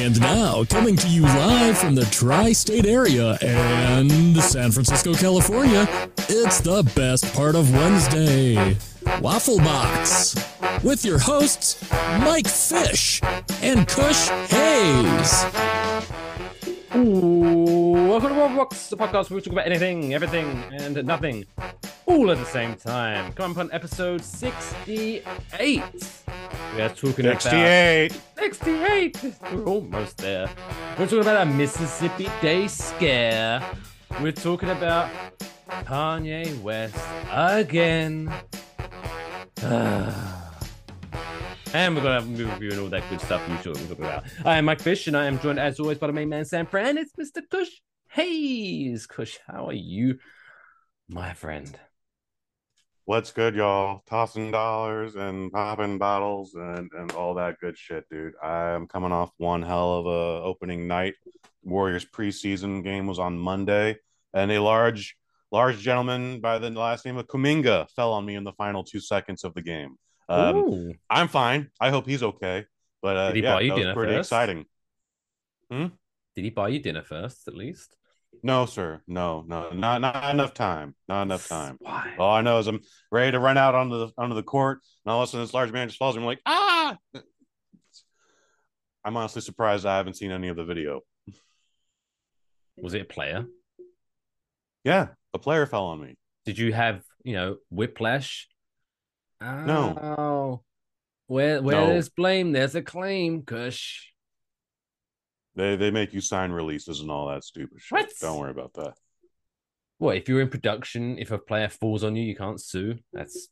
And now, coming to you live from the tri state area and San Francisco, California, it's the best part of Wednesday Waffle Box with your hosts, Mike Fish and Kush Hayes. Welcome to Waffle Box, the podcast where we talk about anything, everything, and nothing, all at the same time. Come on, episode 68. Are talking about 68. 68. We're almost there. We're talking about a Mississippi Day scare. We're talking about Kanye West again. and we're gonna have a movie review and all that good stuff. You sure we're talking about. I am Mike Fish, and I am joined as always by the main man San Fran. It's Mr. Kush Hayes. Kush, how are you, my friend? What's good, y'all? Tossing dollars and popping bottles and, and all that good shit, dude. I'm coming off one hell of a opening night. Warriors preseason game was on Monday, and a large large gentleman by the last name of Kuminga fell on me in the final two seconds of the game. Um. I'm fine. I hope he's okay. But uh, Did he yeah, buy you that was dinner pretty first? exciting. Did he buy you dinner first, at least? No, sir. No, no, not not enough time. Not enough time. Why? All I know is I'm ready to run out onto the onto the court, and all of a sudden this large man just falls. And I'm like, ah! I'm honestly surprised I haven't seen any of the video. Was it a player? Yeah, a player fell on me. Did you have, you know, whiplash? No. Oh. Where where No. there's blame, there's a claim, Kush. They they make you sign releases and all that stupid shit. What? Don't worry about that. Well, if you're in production? If a player falls on you, you can't sue. That's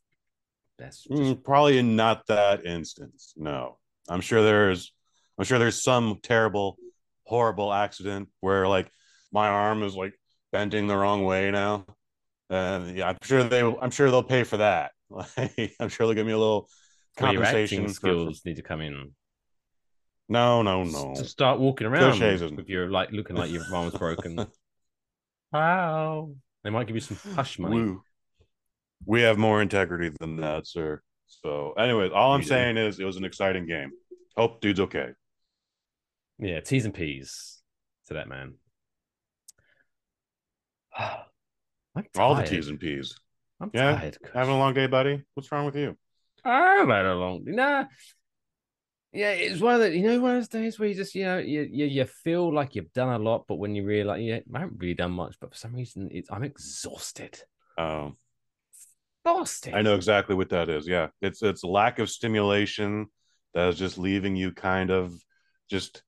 that's just, Mm, probably not that instance. No, I'm sure there's I'm sure there's some terrible, horrible accident where like my arm is like bending the wrong way now, and yeah, I'm sure they I'm sure they'll pay for that. Like, I'm sure they'll give me a little where your compensation. for- skills need to come in. No, no, no. To start walking around Cliches isn't- with your like looking like your arm's broken. wow. They might give you some hush money. Woo. We have more integrity than that, sir. So, anyways, all I'm saying is it was an exciting game. Hope dude's okay. Yeah, T's and P's to that man. I'm All the tired. T's and P's. I'm Yeah, tired. Having a long day, buddy. What's wrong with you? I've had a long day. nah. Yeah, it's one of the you know one of those days where you just you know you you, you feel like you've done a lot, but when you realize yeah, I haven't really done much, but for some reason it's I'm exhausted. Um, Exhausted. I know exactly what that is. Yeah, it's it's lack of stimulation that is just leaving you kind of just,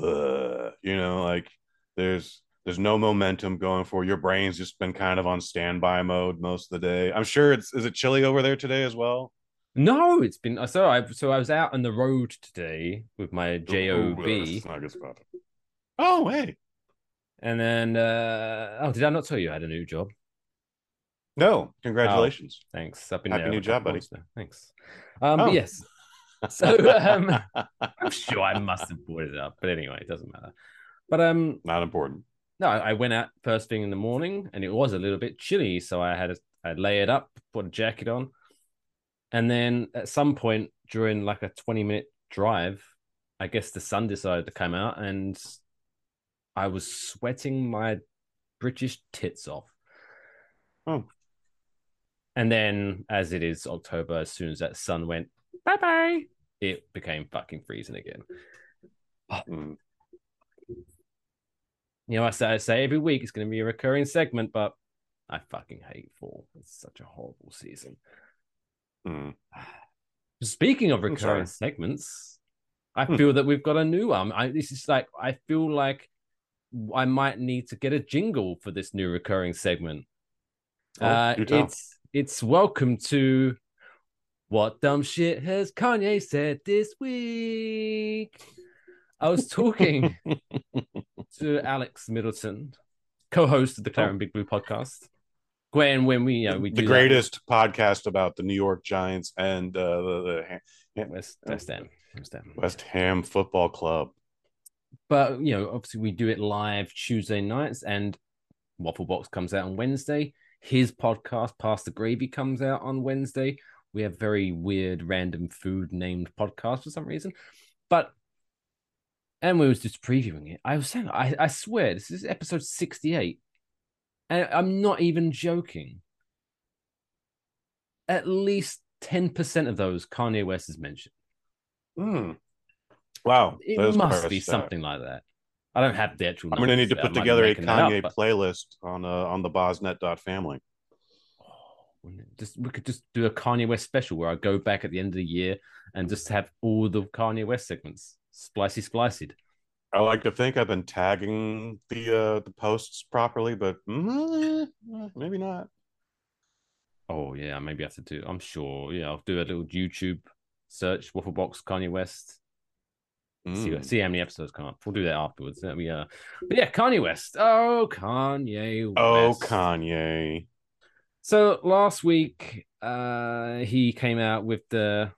uh, you know, like there's there's no momentum going for your brain's just been kind of on standby mode most of the day. I'm sure it's is it chilly over there today as well. No, it's been so I so I was out on the road today with my job, Ooh, that's not a good spot. Oh hey, and then uh oh, did I not tell you I had a new job? no, congratulations. Thanks. I've been Happy there new job, buddy. months now. Thanks. Um, Oh. yes, so um, I'm sure I must have brought it up, but anyway, it doesn't matter. But um, not important. no, I went out first thing in the morning, and it was a little bit chilly, so I had a, I layered up, put a jacket on, and then at some point during like a 20 minute drive, I guess the sun decided to come out, and I was sweating my British tits off. Oh. And then, as it is October, as soon as that sun went bye bye, it became fucking freezing again. Mm. You know, I say, I say every week it's going to be a recurring segment, but I fucking hate fall. It's such a horrible season. Mm. Speaking of recurring segments, I Hmm. feel that we've got a new one. I, this is like I feel like I might need to get a jingle for this new recurring segment. Oh, uh, it's it's welcome to what dumb shit has Kanye said this week. I was talking to Alex Middleton, co-host of the Claret and Big Blue podcast. When when we you know we the do that- greatest podcast about the New York Giants and uh, the, the Ha- West West Ham. West Ham. West Ham Football Club. But you know, obviously we do it live Tuesday nights, and Waffle Box comes out on Wednesday. His podcast, Past the Gravy, comes out on Wednesday. We have very weird, random food named podcasts for some reason. But and we was just previewing it. I was saying, I, I swear, this is episode 68. And I'm not even joking. At least 10% of those Kanye West has mentioned. Hmm. Wow. It is must be something like that. I don't have the actual. I'm gonna need to put together a up, Kanye but- playlist on uh, on the Bosnet.family. Just we could just do a Kanye West special where I go back at the end of the year and just have all the Kanye West segments, splicey, spliced. I like to think I've been tagging the uh, the posts properly, but mm, eh, maybe not. Oh yeah, maybe I have to do. I'm sure. Yeah, I'll do a little YouTube search, Waffle Box Kanye West. See, Mm. see how many episodes come up. We'll do that afterwards. That'll be, uh, but yeah, Kanye West. Oh, Kanye. Oh, West. Kanye. So last week, uh, he came out with the,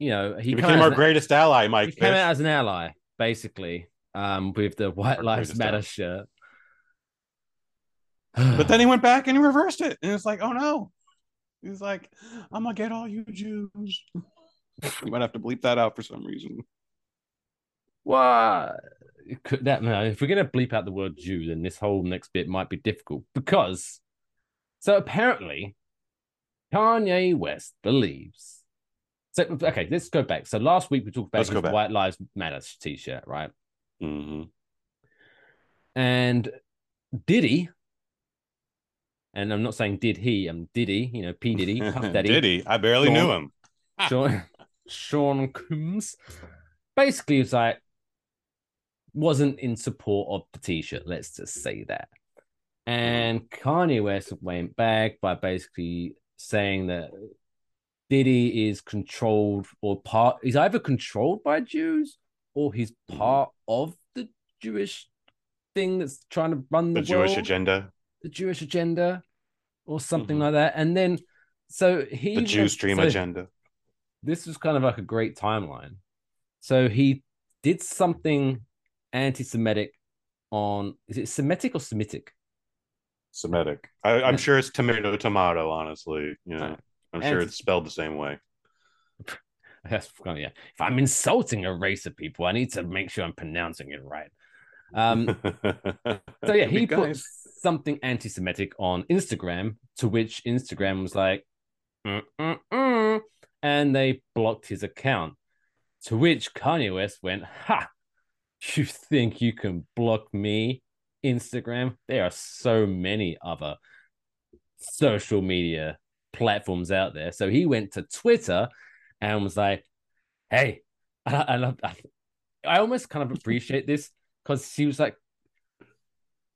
you know, he, He became our an- greatest ally, Mike. He came out as an ally, basically, um, with the White Lives Matter shirt. But then he went back and he reversed it, and it's like, oh no. He's like, I'm gonna get all you Jews. we might have to bleep that out for some reason. What? Could that no? If we're gonna bleep out the word Jew, then this whole next bit might be difficult because. So apparently, Kanye West believes. So okay, let's go back. So last week we talked about his. White Lives Matter T-shirt, right? Mhm. And Diddy, and I'm not saying did he, I'm Diddy, you know, P Diddy, Puff Daddy, Did he? I barely Sean- knew him. Sean, Sean Combs, basically was like wasn't in support of the t-shirt. Let's just say that. And Kanye West went back by basically saying that Diddy is controlled or part. He's either controlled by Jews or he's Mhm. part of the Jewish thing that's trying to run the, The Jewish agenda, the Jewish agenda or something Mhm. like that. And then so he the Jew stream so agenda. This was kind of like a great timeline. So he did something anti-Semitic on is it Semitic or Semitic? Semitic. I, I'm sure it's tomato tomato. Honestly, you know. I'm And- sure it's spelled the same way. That's yeah. If I'm insulting a race of people, I need to make sure I'm pronouncing it right. Um, So yeah, he put something anti-Semitic on Instagram, to which Instagram was like, "Mm-mm-mm," and they blocked his account. To which Kanye West went, "Ha! You think you can block me, Instagram? There are so many other social media platforms out there." So he went to Twitter and was like, "Hey," and I, love." I, I almost kind of appreciate this because he was like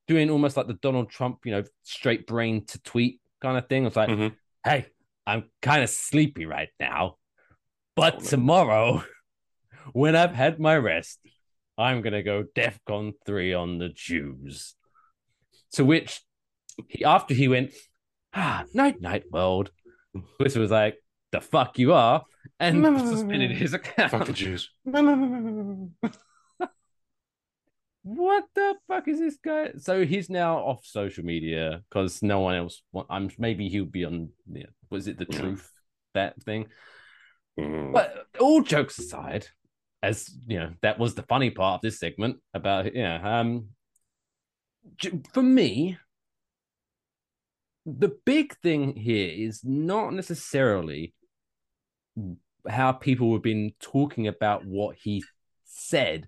doing almost like the Donald Trump, you know, straight brain to tweet kind of thing. I was like, Mhm. hey, I'm kind of sleepy right now, but Oh, tomorrow, when I've had my rest, I'm gonna go DEFCON three on the Jews. To which, he after he went, ah, night night world, Twitter was like, the fuck you are, and suspended no. his account. Fuck the Jews. What the fuck is this guy? So he's now off social media because no one else. Want, I'm maybe he'll be on. Yeah, was it the Yeah. truth that thing? Mm. But all jokes aside, as you know, that was the funny part of this segment about yeah. Um, for me, the big thing here is not necessarily how people have been talking about what he said.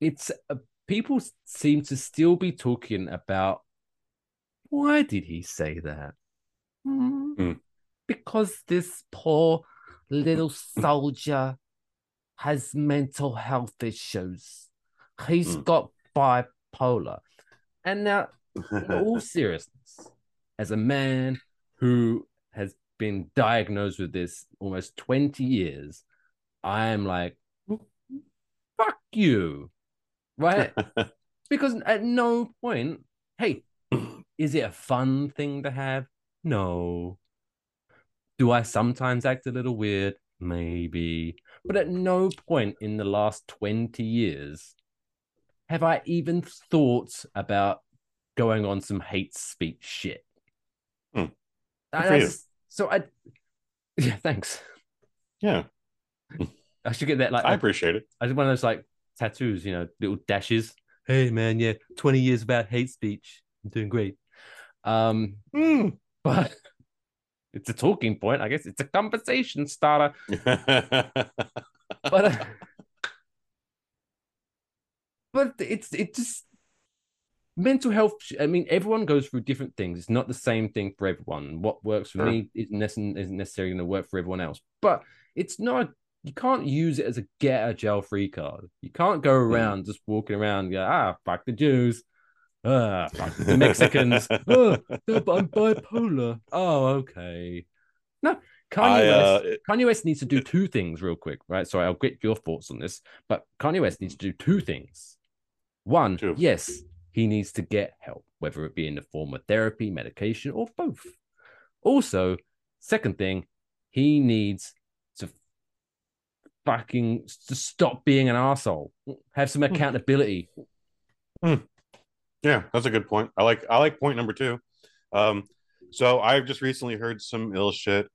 It's uh, people seem to still be talking about why did he say that? Hmm, Hmm. Because this poor little soldier has mental health issues. He's Hmm. got bipolar. And now in all seriousness, as a man who has been diagnosed with this almost 20 years, I am like, fuck you. Right? because at no point, hey, is it a fun thing to have? No. Do I sometimes act a little weird? Maybe. But at no point in the last 20 years have I even thought about going on some hate speech shit. Hmm. I so I, yeah, thanks. yeah. I should get that. Like I appreciate it. I just one of those like tattoos, you know, little dashes. Hey man, yeah, twenty years about hate speech. I'm doing great. Um, Hmm. but it's a talking point. I guess it's a conversation starter. But uh, but it's it just mental health. I mean, everyone goes through different things. It's not the same thing for everyone. What works for Sure. me isn't isn't necessarily going to work for everyone else. But it's not. You can't use it as a get a jail free card. You can't go around just walking around. go, ah, fuck the Jews. Ah, fuck the Mexicans. oh, no, but I'm bipolar. Oh, okay. No, Kanye I, West. uh, it- Kanye West needs to do two things real quick, right? Sorry, I'll get your thoughts on this, but Kanye West needs to do two things. One, yes, he needs to get help, whether it be in the form of therapy, medication, or both. Also, second thing, he needs to fucking to stop being an asshole. Have some accountability. Yeah, that's a good point. I like I like point number two. Um, so I've just recently heard some ill shit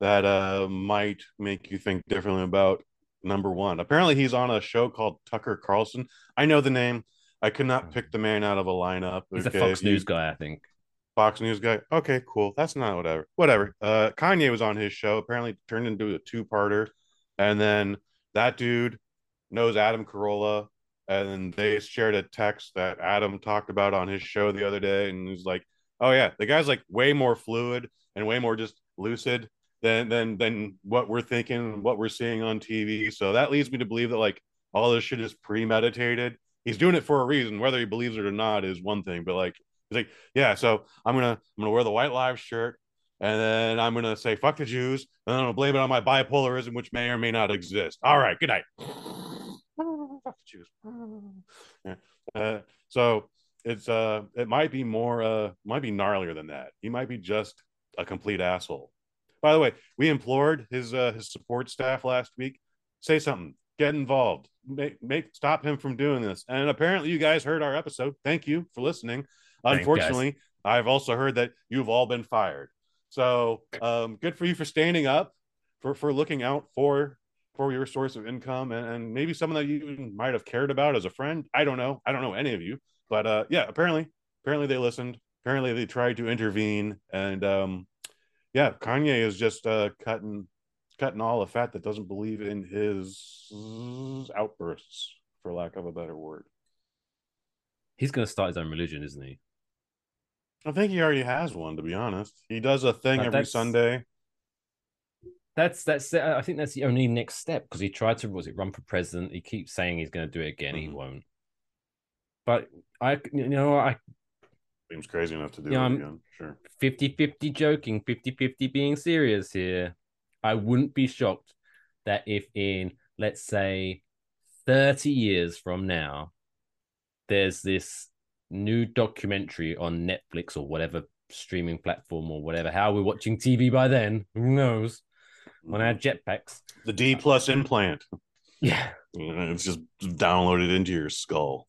that uh might make you think differently about number one. Apparently, he's on a show called Tucker Carlson. I know the name. I could not pick the man out of a lineup. He's okay? a Fox News guy, I think. Fox News guy. Okay, cool. That's not whatever. Whatever. Uh, Kanye was on his show. Apparently, turned into a two-parter, and then that dude knows Adam Carolla, and they shared a text that Adam talked about on his show the other day, and he's like, "Oh yeah, the guy's like way more fluid and way more just lucid than than than what we're thinking, what we're seeing on TV." So that leads me to believe that like all this shit is premeditated. He's doing it for a reason. Whether he believes it or not is one thing, but like he's like, yeah, so I'm gonna I'm gonna wear the white lives shirt, and then I'm gonna say fuck the Jews, and I'm gonna blame it on my bipolarism, which may or may not exist. All right, good night. fuck the Jews. Yeah. Uh, so it's uh it might be more uh might be gnarlier than that. He might be just a complete asshole. By the way, we implored his uh his support staff last week. Say something. Get involved. Make make stop him from doing this. And apparently you guys heard our episode. Thank you for listening. Thanks, Unfortunately, I've also heard that you've all been fired. So um good for you for standing up, for for looking out for for your source of income and, and maybe someone that you might have cared about as a friend. I don't know. I don't know any of you. But uh yeah, apparently, apparently they listened. Apparently they tried to intervene. And um yeah, Kanye is just uh cutting cutting all the fat that doesn't believe in his outbursts, for lack of a better word. He's going to start his own religion, isn't he? I think he already has one, to be honest. He does a thing every that's- Sunday. That's that's. uh, I think that's the only next step because he tried to was it run for president. He keeps saying he's going to do it again. He Mhm. won't. But I, you know, I Seems crazy enough to do Yeah, it I'm- again. Sure. 50-50 joking, 50-50 being serious here. I wouldn't be shocked that if in let's say 30 years from now there's this new documentary on Netflix or whatever streaming platform or whatever how we're watching TV by then, who knows, on our mm-hmm. jetpacks. The D plus implant. Yeah. It's just downloaded into your skull.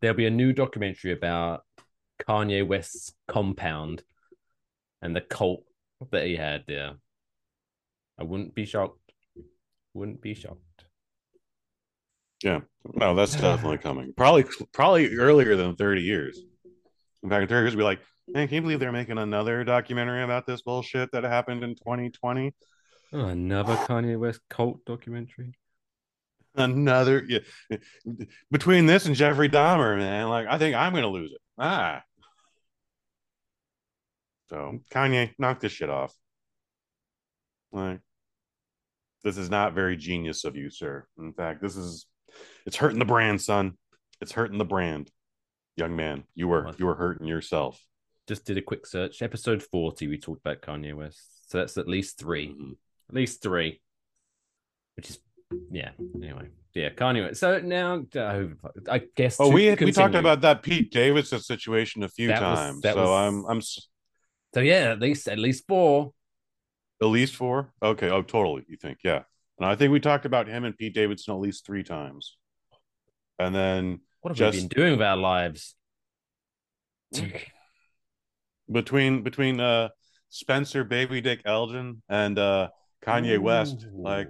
There'll be a new documentary about Kanye West's compound and the cult that he had there. I wouldn't be shocked. Wouldn't be shocked. Yeah, no, that's definitely coming. Probably, probably earlier than thirty years. In fact, in thirty years, be like, man, can you believe they're making another documentary about this bullshit that happened in 2020? Oh, another Kanye West cult documentary. Another, yeah. Between this and Jeffrey Dahmer, man, like I think I'm gonna lose it. Ah. So Kanye, knock this shit off. Like, this is not very genius of you, sir. In fact, this is it's hurting the brand, son. It's hurting the brand. Young man, you were you were hurting yourself. Just did a quick search. Episode 40, we talked about Kanye West. So that's at least 3 Mhm. At least three. Which is, yeah. Anyway, yeah, Kanye West. So now, uh, I guess. Oh, we we talked about that Pete Davidson situation a few That times. that so was- I'm I'm So yeah, at least at least four. At least four. Okay. Oh, totally. You think? Yeah. And I think we talked about him and Pete Davidson at least three times. And then What have we been doing with our lives? between between uh Spencer Baby Dick Elden and uh Kanye West, like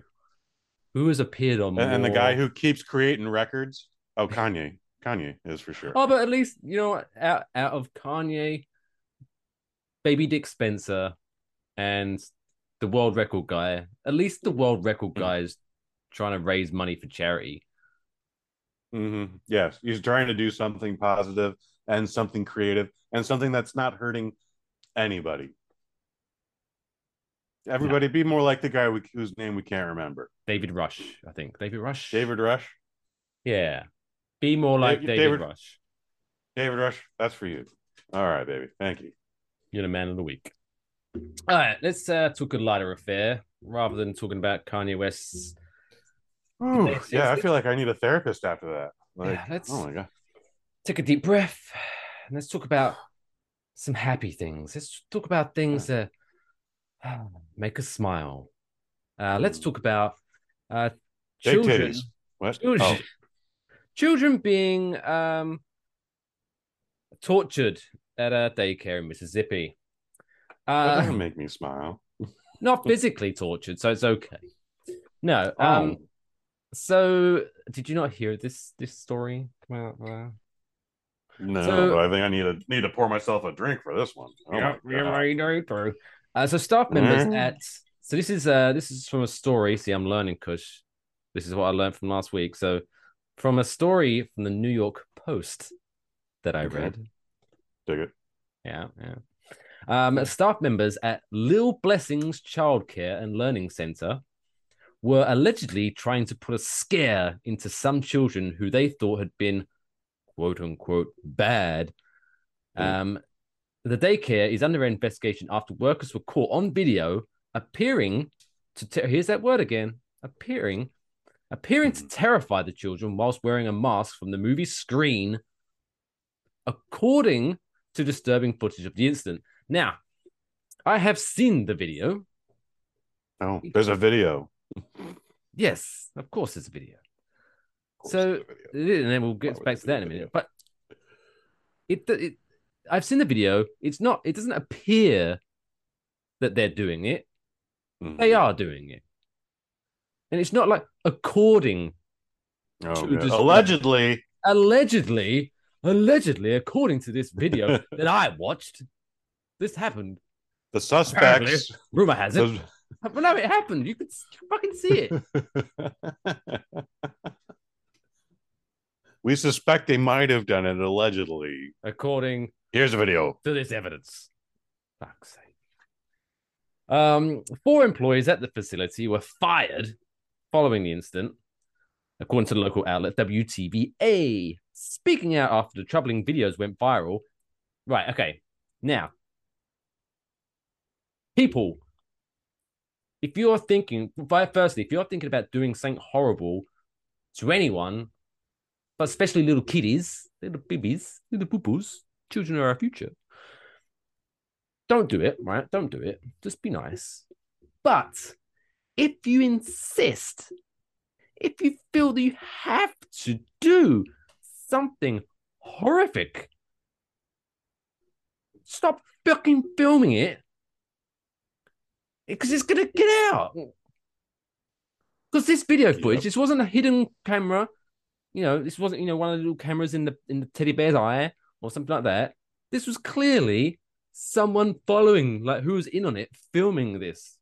Who has appeared on And, and the guy who keeps creating records. Oh, Kanye. Kanye is for sure. Oh, but at least you know what? Out out of Kanye, Baby Dick Spencer, and the world record guy. At least the world record Hmm. guy is trying to raise money for charity. hmm Yes, he's trying to do something positive and something creative and something that's not hurting anybody. Everybody, be more like the guy we, whose name we can't remember. David Rush, I think. David Rush. David Rush. Yeah. Be more like David, David- Rush. David Rush. That's for you. All right, baby. Thank you. You're the man of the week. All right, let's uh, talk a lighter affair rather than talking about Kanye West's. Ooh, yeah, I feel like I need a therapist after that. Like, Yeah, let's- oh my god. Take a deep breath and let's talk about some happy things. Let's talk about things that make us smile. Uh, let's talk about uh, children. What? Children, Oh, children being um, tortured at a daycare in Mississippi. That Uh, doesn't make me smile. not physically tortured, so it's okay. No. Um. Oh. So, did you not hear this this story come out? Uh, No, so- but I think I need to need to pour myself a drink for this one. Oh yeah, God. right, right through. Uh, so staff members Mm. at so this is uh this is from a story. See, I'm learning, Kush. This is what I learned from last week. So, from a story from the New York Post that I Okay. read. Dig it. Yeah, yeah. Um, staff members at Lil Blessings Childcare and Learning Center were allegedly trying to put a scare into some children who they thought had been quote unquote bad. Hmm. Um, the daycare is under investigation after workers were caught on video appearing to te- here's that word again appearing appearing to Mhm. terrify the children whilst wearing a mask from the movie Scream according to disturbing footage of the incident. Now, I have seen the video. Oh, there's a video. Yes, of course, there's a video. So- video. And then we'll get Why back to that in a minute. video? But it, it, I've seen the video. It's not. It doesn't appear that they're doing it. Mhm. They are doing it, and it's not like according, Oh, to Allegedly, allegedly, allegedly, according to this video that I watched. This happened. the suspects. Rumor has it. those- But no, it happened. You could fucking see it. we suspect they might have done it allegedly. according Here's a video. to this evidence. Fuck's sake. Um, four employees at the facility were fired following the incident, according to the local outlet WTVA. Speaking out after the troubling videos went viral. Right, okay. Now, people, if you're thinking, firstly, if you're thinking about doing something horrible to anyone, but especially little kiddies, little babies, little poo-poos, children are our future. Don't do it, right? Don't do it. Just be nice. But if you insist, if you feel that you have to do something horrific, stop fucking filming it because it's gonna get out. Because this video footage, Yep. this wasn't a hidden camera. You know, this wasn't you know one of the little cameras in the in the teddy bear's eye or something like that. This was clearly someone following, like who was in on it, filming this.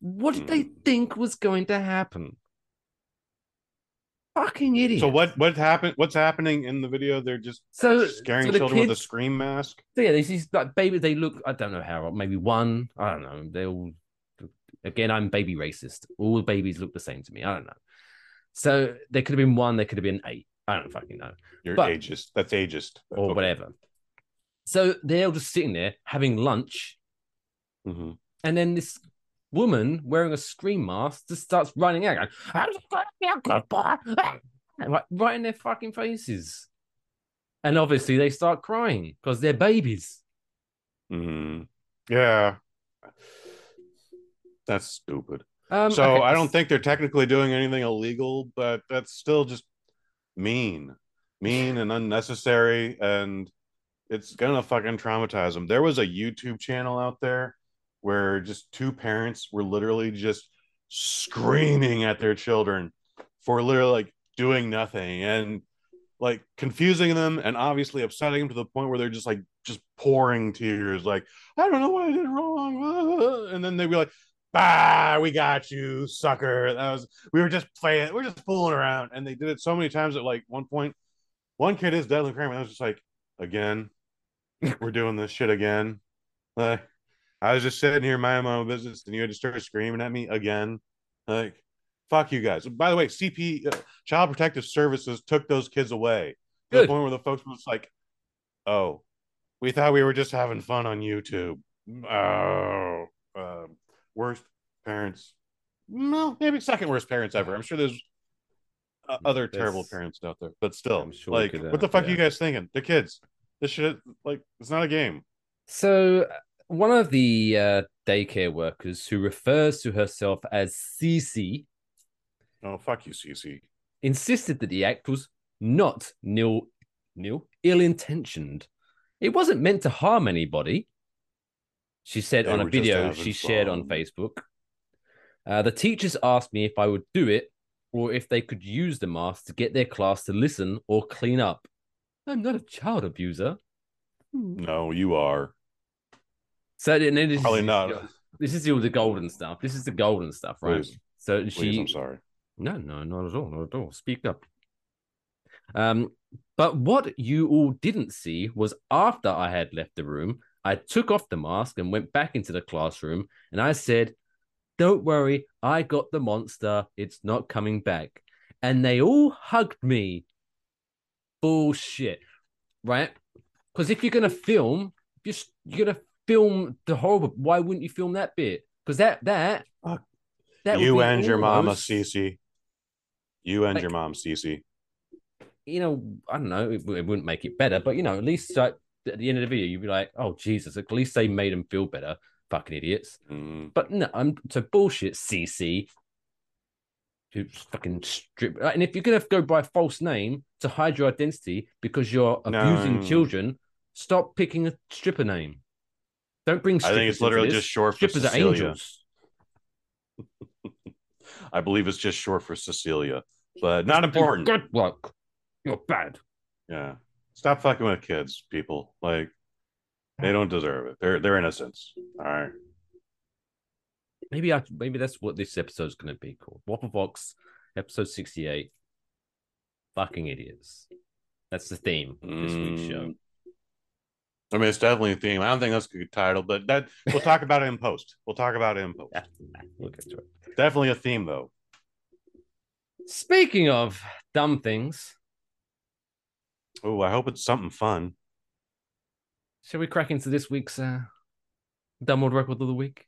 What did they Hmm. think was going to happen? Fucking idiot. So what what happened? What's happening in the video? They're just So scaring so the children with a scream mask. So yeah, these these like baby. They look. I don't know how. Maybe one. I don't know. They all. Again, I'm baby racist. All babies look the same to me. I don't know. So there could have been one. there could have been eight. I don't fucking know. You're But- ageist. That's ageist. Or Okay. whatever. So they're all just sitting there having lunch, Mhm. and then this woman wearing a scream mask just starts running out, going, right, right in their fucking faces. And obviously they start crying because they're babies. Mhm. Yeah. That's stupid. Um, so okay, I don't think they're technically doing anything illegal, but that's still just mean, mean and unnecessary, and it's gonna fucking traumatize them. There was a YouTube channel out there where just two parents were literally just screaming at their children for literally like doing nothing and like confusing them and obviously upsetting them to the point where they're just like just pouring tears like i don't know what i did wrong and then they'd be like bah we got you sucker that was we were just playing we are just fooling around and they did it so many times at like one point one kid is deadly crime and i was just like again we're doing this shit again like i was just sitting here minding my own business and you had to start screaming at me again like fuck you guys. By the way, CP uh, Child Protective Services took those kids away to Good. the point where the folks was like, "Oh, we thought we were just having fun on YouTube." Oh, uh, worst parents. No, maybe second worst parents ever. I'm sure there's uh, other There's- terrible parents out there, but still, I'm sure like, uh, what the fuck yeah. are you guys thinking? The kids, this shit, like, it's not a game. So, uh, one of the uh, daycare workers who refers to herself as Cece Oh, fuck you, CC. insisted that the act was not nil, nil, ill-intentioned. It wasn't meant to harm anybody. She said They on a video having she shared on. Facebook. Uh, the teachers asked me if I would do it or if they could use the mask to get their class to listen or clean up. I'm not a child abuser. No, you are So and then this probably is, not. This is all the golden stuff. This is the golden stuff, right? Please, So please, she I'm sorry. No, no, not at all, not at all. Speak up. Um, but what you all didn't see was after I had left the room, I took off the mask and went back into the classroom, and I said, "Don't worry, I got the monster. It's not coming back." And they all hugged me. Bullshit, right? Because if you're gonna film, just you're gonna film the horrible. Why wouldn't you film that bit? Because that that Fuck. that you be and your mama, almost- Cece. You and Like- your mom, Cece. you know, I don't know, it, it wouldn't make it better, but you know, at least like, at the end of the video, you'd be like, oh Jesus, at least they made them feel better, fucking idiots. Mm. But no, I'm so bullshit, CC. You fucking strip. And if you're gonna go by a false name to hide your identity because you're abusing No. children, stop picking a stripper name. Don't bring. I think it's literally just short for strippers are Cecilia. angels. I believe it's just short for Cecilia, but not important. Good luck. You're bad. Yeah. Stop fucking with kids, people. Like they don't deserve it. They're they're innocents. All right. Maybe I maybe that's what this episode's gonna be called. Waffle Box, episode sixty-eight. Fucking idiots. That's the theme of this week's show. Mm. I mean, it's definitely a theme. I don't think that's a good title, but that we'll talk about it in post. We'll talk about it in post. We'll get to it. Definitely a theme, though. Speaking of dumb things, Oh, I hope it's something fun. shall we crack into this week's uh, dumb world record of the week?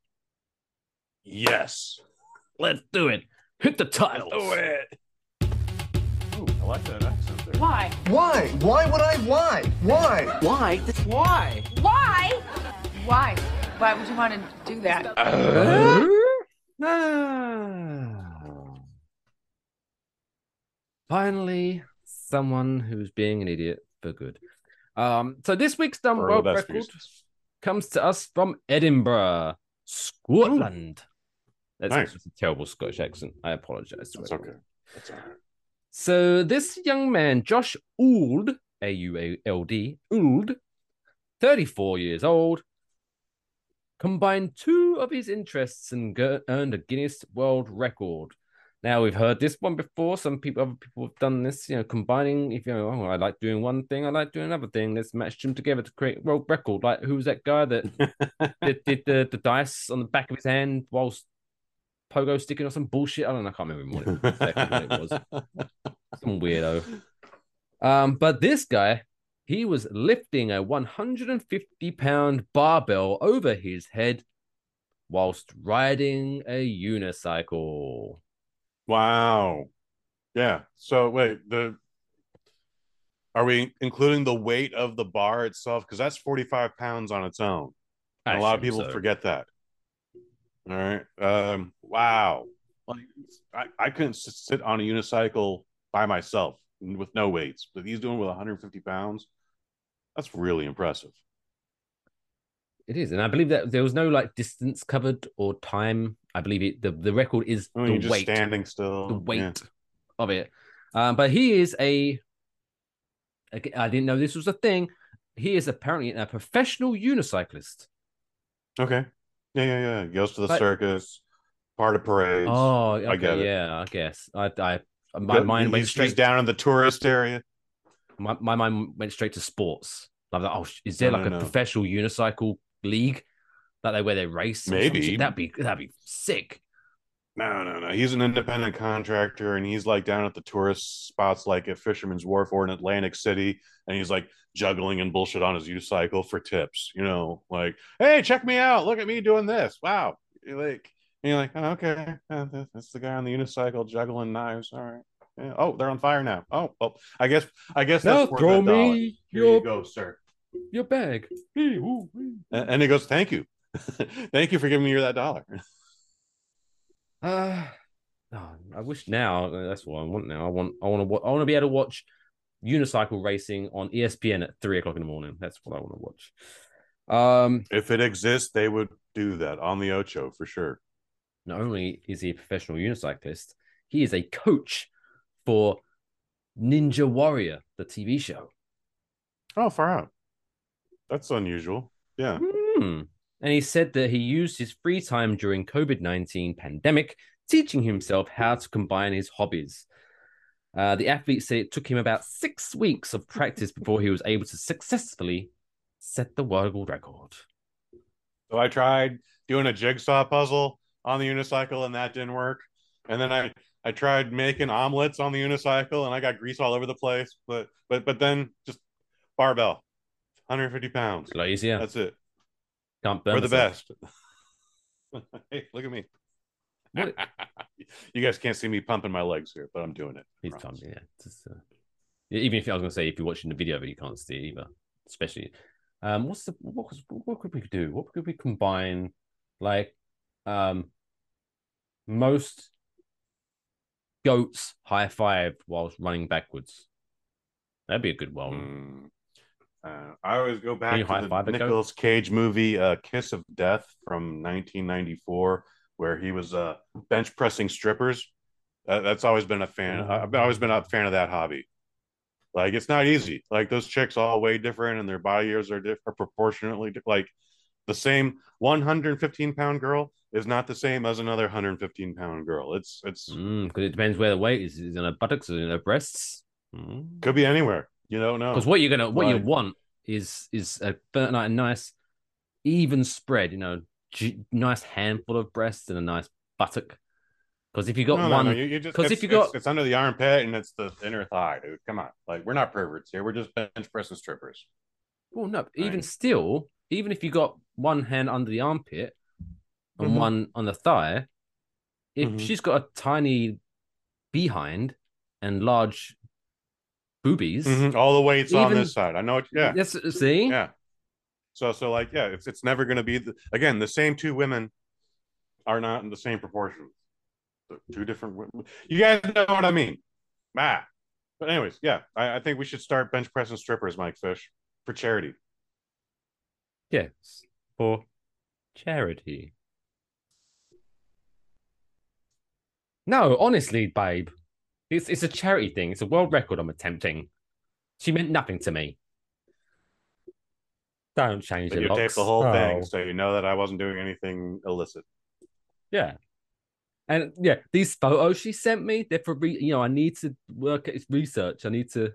Yes. Let's do it. Hit the titles. Do it. Ooh, I like that accent there. Why? Why? Why would I? Why? Why? Why? Why? Why? Why? Why would you want to do that? Ah. Finally, someone who's being an idiot for good. Um, so this week's dumb world record comes to us from Edinburgh, Scotland. That's Nice. a terrible Scottish accent. I apologize. That's okay. That's all right. So this young man, Josh Auld, A U A L D, Auld, 34 years old, combined two of his interests and earned a Guinness World Record. Now we've heard this one before. Some people, other people have done this. You know, combining. If you know, oh, I like doing one thing, I like doing another thing. Let's match them together to create a world record. Like who was that guy that did, did the, the dice on the back of his hand whilst pogo sticking or some bullshit? I don't know. I can't remember what it, exactly what it was some weirdo. Um, but this guy, he was lifting a 150 pound barbell over his head whilst riding a unicycle. Wow. Yeah. So wait, the are we including the weight of the bar itself? Because that's 45 pounds on its own. A lot of people so. forget that. All right. Um, wow. Like I, I couldn't sit on a unicycle by myself with no weights, but he's doing with 150 pounds. That's really impressive. It is, and I believe that there was no like distance covered or time. I believe it. The, the record is Oh, the just weight, standing still. the Yeah. weight of it. Um, but he is a. I didn't know this was a thing. He is apparently a professional unicyclist. Okay. Yeah, yeah, yeah. He goes to the But- circus, part of parades. Oh, okay, get it. yeah, I guess. I, I, my mind went he's- straight He's down in the tourist area. my, my mind went straight to sports. Like, oh, is there No, like no, a no. professional unicycle league that they where they race? Maybe. that'd be that'd be sick. No, no, no. He's an independent contractor and he's like down at the tourist spots like at Fisherman's Wharf or in Atlantic City. And he's like juggling and bullshit on his unicycle for tips, you know, like, hey, check me out. Look at me doing this. Wow. You're like, you're like, oh, okay. Uh, that- that's the guy on the unicycle juggling knives. All right. Yeah. Oh, they're on fire now. Oh, well, I guess, I guess that's worth me dollar. Here you go, sir. your bag. And, and he goes, thank you. thank you for giving me that dollar. Uh, oh, I wish now that's what I want now. I want I want to I want to be able to watch unicycle racing on ESPN at three o'clock in the morning. That's what I want to watch. Um, If it exists, they would do that on the Ocho for sure. not only is he a professional unicyclist, he is a coach for Ninja Warrior, the TV show. Oh, far out. That's unusual. Yeah. Hmm. And he said that he used his free time during COVID-19 pandemic teaching himself how to combine his hobbies. Uh, the athlete said it took him about six weeks of practice before he was able to successfully set the world record. So I tried doing a jigsaw puzzle on the unicycle and that didn't work. And then I I tried making omelets on the unicycle and I got grease all over the place. But but but then just barbell, 150 pounds. A. That's it. Can't We're the best. hey, look at me. You guys can't see me pumping my legs here, but I'm doing it. He's pumped, yeah. Just, uh, even if I was going to say, if you're watching the video, but you can't see it either, especially. Um, what's the what was what could we do? What could we combine? Like, um, most goats high five whilst running backwards. That'd be a good one. Mm. Uh, I always go back to the? Nicolas Cage movie, uh, Kiss of Death from 1994, where he was uh, bench pressing strippers. That's always been a fan. I've always been a fan of that hobby. Like it's not easy. Like those chicks all way different, and their body years are different proportionately. di- Like the same 115 pound girl is not the same as another 115 pound girl. It's it's Because Mm, it depends where the weight is. Is in her buttocks or in her breasts? Because could be anywhere. You don't know. what you're gonna what you want is is a like a nice even spread. You know, g- nice handful of breasts and a nice buttock. Because if you got No, no, one, no, you, you just 'cause if you got- it's, it's under the armpit and it's the inner thigh, dude. Come on, like we're not perverts here. We're just bench pressing strippers. well, no, even still, even if you got one hand under the armpit and Mhm. one on the thigh, if Mhm. she's got a tiny behind and large boobies, Mhm, All the weights on this side. I know. It, yeah, that's see, yeah. So, so like, yeah, it's it's never going to be the, again the same two women are not in the same proportion. Two different. You guys know what I mean? Ah. But anyways, yeah, I, I think we should start bench pressing strippers, Mike Fish, for charity. yes, for charity. No, honestly, babe, it's it's a charity thing. It's a world record I'm attempting. She meant nothing to me. Don't change the Videotape locks. the whole thing, Oh. so you know that I wasn't doing anything illicit. Yeah. And yeah, these photos she sent me, they're for re- you know, I need to work at research. I need to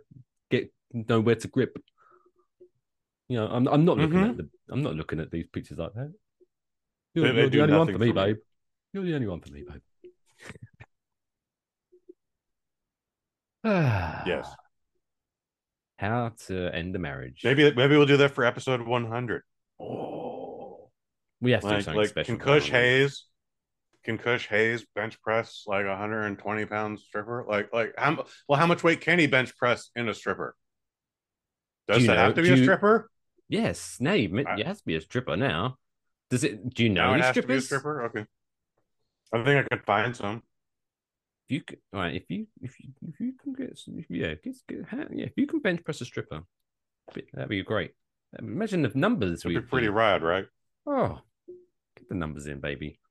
get know where to grip. You know, I'm I'm not looking Mhm. at the I'm not looking at these pictures like that. You're, you're the only one for me, for me. babe. You're the only one for me, babe. Yes. How to end a marriage. Maybe maybe we'll do that for episode 100. Oh. We have to do Like, something like special. can for Kush that one. Hayes, can Kush Hayes bench press like a 120 pound stripper? Like like how well how much weight can he bench press in a stripper? Does that know- have to be do a you- stripper? Yes, now you I- it has to be a stripper now. Does it do you know Now any has to be a strippers? stripper. Okay. I think I could find some. You c- all right, if you if you if you can get yeah, get, get, yeah, if you can bench press a stripper, that'd be great. Imagine the numbers It'd be pretty rad, right? Oh, get the numbers in, baby.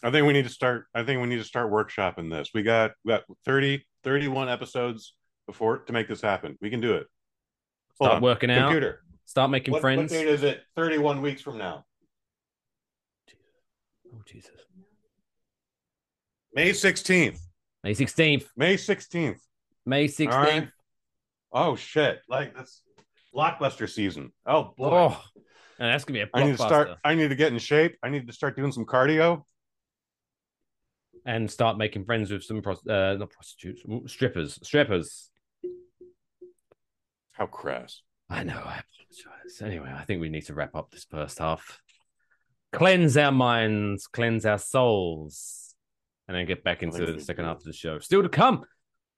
I think we need to start. I think we need to start workshopping this. We got we got 30, 31 episodes before to make this happen. We can do it. Hold Start on. working out. Computer. Start making What, what friends. date is it? Thirty-one weeks from now. oh Jesus. May sixteenth. May 16th. May sixteenth. May 16th. All right. Oh shit! Like that's blockbuster season. Oh boy. Oh, and that's gonna be a I need to start. I need to get in shape. I need to start doing some cardio. and start making friends with some pros- uh, not prostitutes, strippers, strippers. How crass. I know. I apologize. Anyway, I think we need to wrap up this first half. Cleanse our minds, cleanse our souls, and then get back into the second half of the show. Still to come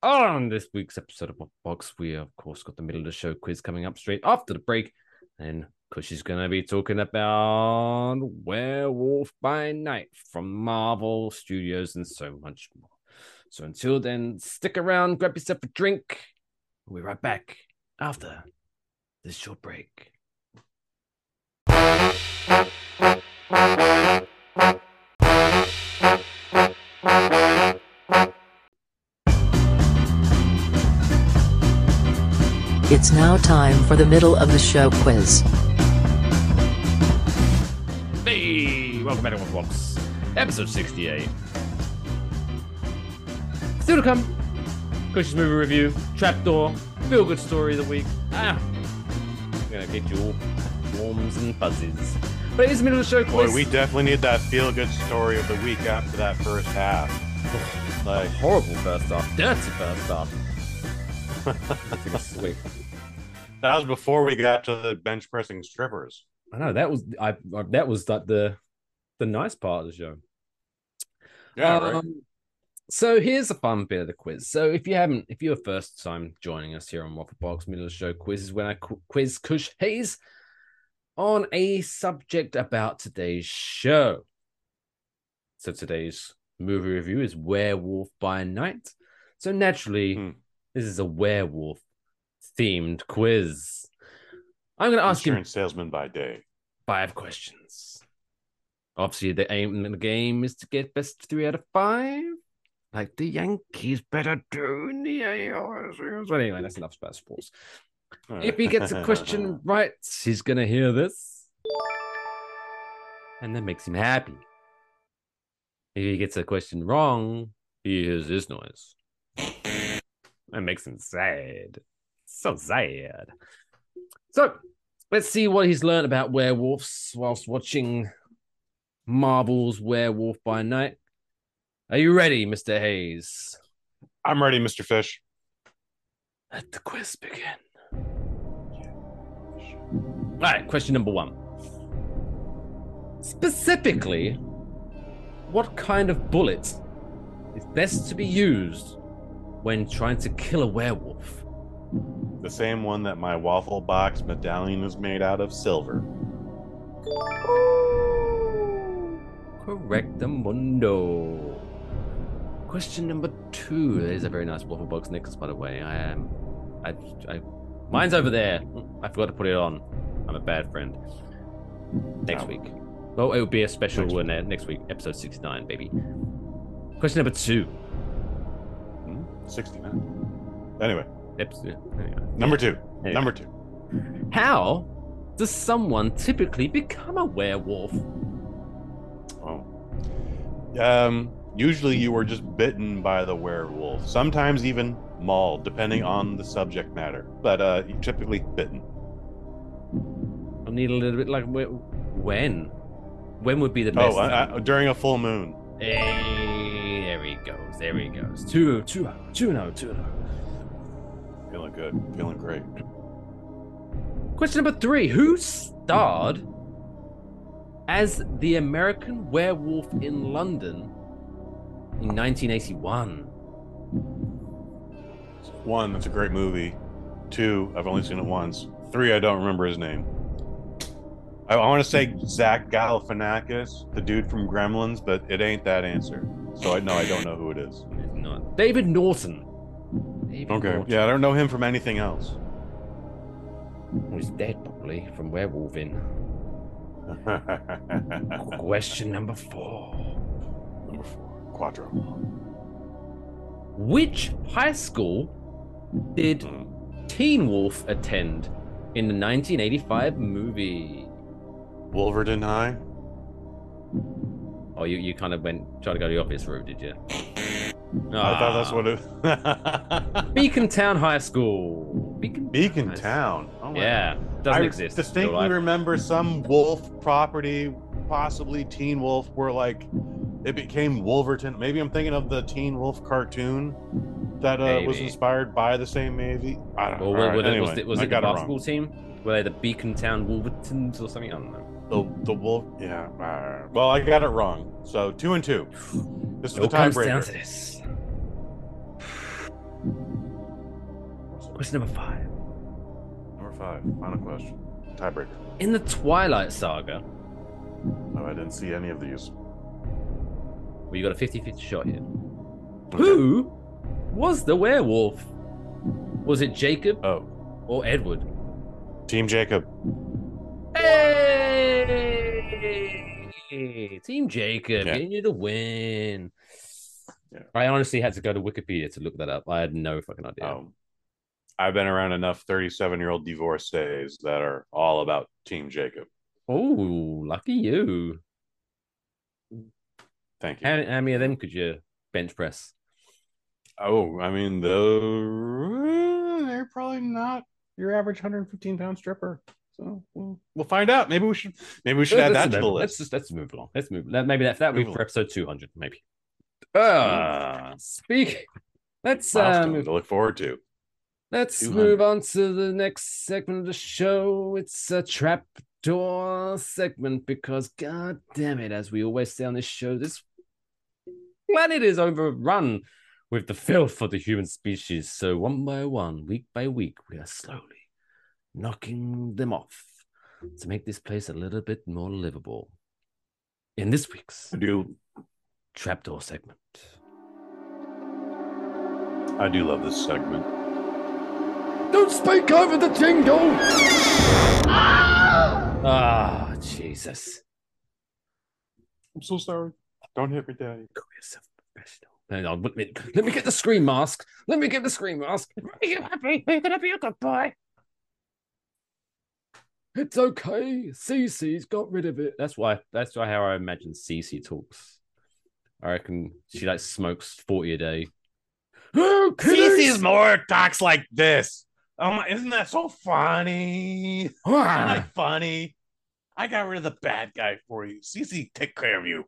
on this week's episode of Box. We uh, of course got the middle of the show quiz coming up straight after the break, and going to be talking about Werewolf by Night from Marvel Studios and so much more. So until then, stick around, grab yourself a drink. We'll be right back after this short break. It's now time for the middle of the show quiz. Hey, welcome back to One Box, episode 68. Still to come, Kush's movie review, Trapdoor, feel good story of the week. Ah, I'm gonna get you all warms and fuzzies. But it is the middle of the show quiz. Boy, we definitely need that feel-good story of the week after that first half. Like, horrible first half, dirty first half. That was before we got to the bench pressing strippers. I know that was I, I that was like the the nice part of the show. Yeah, right. Um, So here's a fun bit of the quiz. So if you haven't, if you're first time joining us here on Waffle Box Middle of the Show quiz is when I qu- quiz Kush Hayes on a subject about today's show. So today's movie review is Werewolf by Night. So naturally, Hmm. This is a werewolf themed quiz. I'm going to ask you Insurance salesman by day. five questions. Obviously, the aim in the game is to get best three out of five, like the Yankees better do in the ALCS. But anyway, that's enough about sports. If he gets a question right, he's gonna hear this, and that makes him happy. If he gets a question wrong, he hears this noise. That makes him sad. So sad. So let's see what he's learned about werewolves whilst watching Marvel's Werewolf by Night. Are you ready, Mr. Hayes? I'm ready, Mr. Fish. Let the quiz begin. All right, question number one. Specifically, what kind of bullet is best to be used when trying to kill a werewolf? The same one that my waffle box medallion is made out of silver. Correct the mundo. Question number two. There's a very nice waffle box necklace, by the way. I am. I, I, mine's over there. I forgot to put it on. I'm a bad friend. Next week. Well, it will be a special Next one uh, next week, episode 69, baby. Question number two. Hmm? 69. Anyway, Episode, anyway. number two. Anyway. Number two. How does someone typically become a werewolf? Oh. Um, usually you were just bitten by the werewolf. Sometimes even mauled, depending on the subject matter. But uh, you're typically bitten. I need a little bit like when? When would be the best? Oh? I, I, during a full moon. Hey, goes. There he goes. Two, two, two, no, two, no. Feeling good. Feeling great. Question number three: Who starred as the American Werewolf in London in 1981? One, that's a great movie. Two, I've only seen it once. Three, I don't remember his name. I, I want to say Zach Galifianakis, the dude from Gremlins, but it ain't that answer. So I no, I don't know who it is. It's not David Naughton. David Okay, Naughton. yeah, I don't know him from anything else. He's dead probably from werewolfing. Question number four. Number four. Quattro. Which high school did mm-hmm. Teen Wolf attend in the 1985 movie? Wolverton High. Oh, you, you kind of went try to go the obvious route, did you? No, I thought that's Ah. what it. Beacon Town High School. Beacon, Beacon. Town. Oh my Yeah, doesn't I exist. in distinctly remember some wolf property, possibly Teen Wolf, where like it became Wolverton. Maybe I'm thinking of the Teen Wolf cartoon that uh, was inspired by the same movie. I don't know. Or All were, right, anyway, was it, was it the basketball team? Were they the Beacon Town Wolvertons or something? I don't know. The the wolf. Yeah. right. Well, I got it wrong. So two and two. This is It the comes down to tiebreaker. this. Question number five. Number five. Final question. Tiebreaker. In the Twilight Saga, Oh, I didn't see any of these. well, you got a 50 50 shot here. Okay. Who was the werewolf? Was it Jacob Oh, or Edward? Team Jacob. Hey! Team Jacob Yeah. getting you the win. Yeah. I honestly had to go to Wikipedia to look that up. I had no fucking idea. Um, I've been around enough 37 year old divorcees that are all about Team Jacob. Oh, lucky you. Thank you. How, how many of them could you bench press? oh, I mean, the they're probably not your average 115 pound stripper. So we'll, we'll find out. Maybe we should maybe we should add Let's- that to the let's just let's move along. Let's move. That, maybe that that will be for episode two hundred. Maybe. Uh, speak. Let's uh, move to look forward to. Let's 200. move on to the next segment of the show. It's a trapdoor segment because, god damn it, as we always say on this show, this planet is overrun with the filth of the human species. So, one by one, week by week, we are slowly knocking them off to make this place a little bit more livable. In this week's I do trapdoor segment. I do love this segment. Don't speak over the jingle! Ah, Jesus. I'm so sorry. Don't hit me, Daddy. Call yourself a professional. Hang on, let me, let me get the screen mask. Let me get the screen mask. Are you happy? Are you gonna be a good boy? It's okay. Cece's got rid of it. That's why. That's why how I imagine Cece talks. I reckon she like smokes forty a day. Oh, Cece's more talks like this. Oh my, isn't that so funny? Isn't that funny? I got rid of the bad guy for you. Cece, take care of you.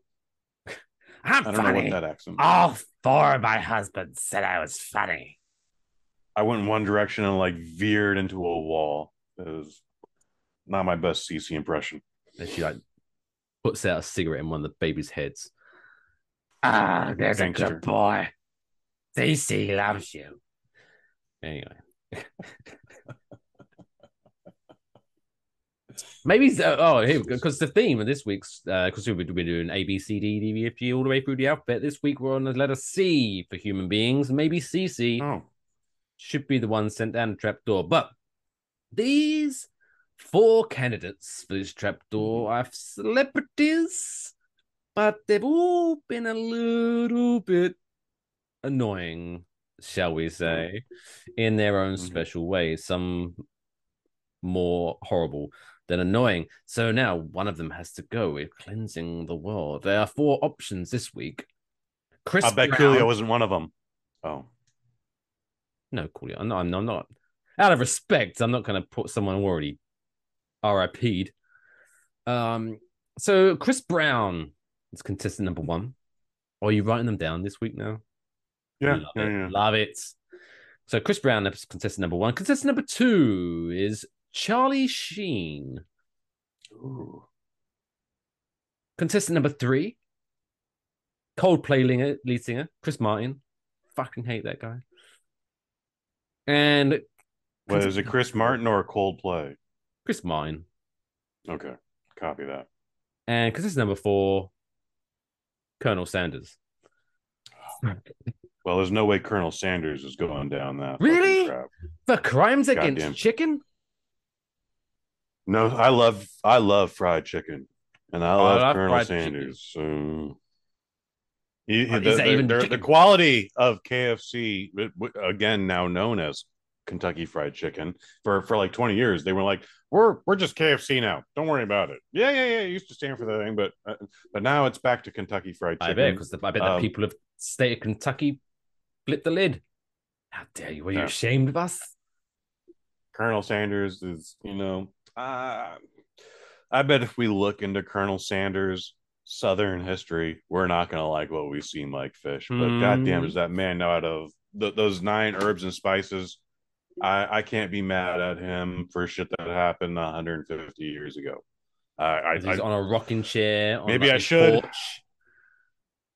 I'm I don't know what that accent. All four of my husbands said I was funny. I went in one direction and like veered into a wall. It was not my best CC impression. And she like puts out a cigarette in one of the baby's heads. Ah, there's Gangster. a good boy. CC loves you. Anyway. Maybe so- oh here because the theme of this week's because we'll be doing A B C D D E F G all the way through the alphabet. This week we're on the letter C for human beings. Maybe CC Oh, should be the one sent down the trapdoor. But these four candidates for this trapdoor are celebrities, but they've all been a little bit annoying, shall we say, in their own Mhm. special ways. Some more horrible than annoying. So now one of them has to go We're cleansing the world. There are four options this week. Chris I bet Brown- Coolio wasn't one of them. Oh, no, Coolio. I'm not, I'm, I'm not. Out of respect, I'm not going to put someone who already RIP'd. Um, so Chris Brown is contestant number one. Are you writing them down this week now? yeah, Love yeah, it. yeah. Love it. So Chris Brown is contestant number one. Contestant number two is Charlie Sheen. Ooh. Contestant number three, Coldplay linger, lead singer Chris Martin. Fucking hate that guy. And What is it, Chris Martin or Coldplay? Chris Martin. Okay, copy that. And contestant number four, Colonel Sanders. Well, there's no way Colonel Sanders is going down that. Really? For crimes against Goddamn. chicken? No, I love I love fried chicken, and I Oh, I love love Colonel. Sanders. So He- the, that the- even the- the quality of KFC, again now known as Kentucky Fried Chicken, for for like twenty years, they were like, "We're we're just KFC now. Don't worry about it." Yeah, yeah, yeah. It used to stand for that thing, but uh, but now it's back to Kentucky Fried I Chicken. bet because I bet the Um, people of state of Kentucky flipped the lid. How dare you? Were you Yeah. ashamed of us? Colonel Sanders is, you know, uh, I bet if we look into Colonel Sanders' Southern history, we're not going to like what we see like Fish. But Mm. goddamn, does that man know out of th- those nine herbs and spices? I, I can't be mad at him for shit that happened 150 years ago. I, I, He's I on a rocking chair. On Maybe like I should. porch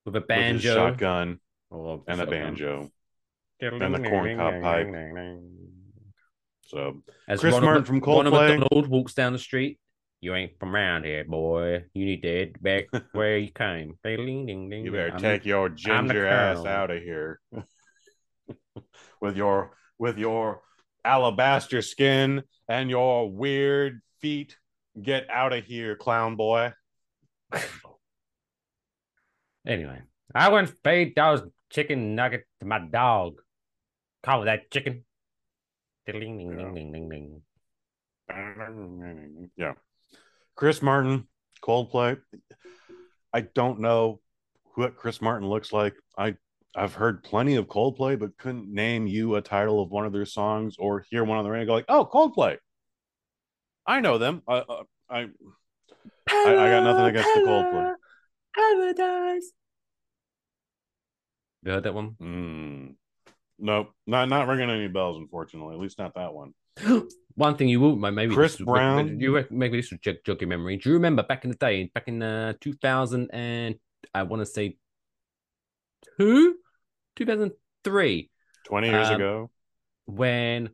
with a with banjo shotgun or and a banjo. and a corncob pipe. So As Chris Ronald, Martin Mc- from Ronald Coldplay. McDonald walks down the street. You ain't from around here, boy. You need to head back where you came. Ding, ding, ding, You better I'm- take your ginger ass out of here with your with your alabaster skin and your weird feet. Get out of here, clown boy. Anyway, I went feed those chicken nuggets to my dog. Call that chicken. Ding, ding, ding, Yeah. ding, ding, ding. Yeah. Chris Martin, Coldplay. I don't know what Chris Martin looks like. I I've heard plenty of Coldplay, but couldn't name you a title of one of their songs or hear one on the radio. Go like, oh, Coldplay. I know them. I I I, I, I got nothing against the Coldplay. Paradise. You heard that one? Mm. Nope, not not ringing any bells. Unfortunately, at least not that one. One thing you will maybe Chris this- Brown. You rec- maybe this will jog, jog your memory. Do you remember back in the day, back in uh, two thousand and I want to say two, two thousand three, Twenty years Um, ago, when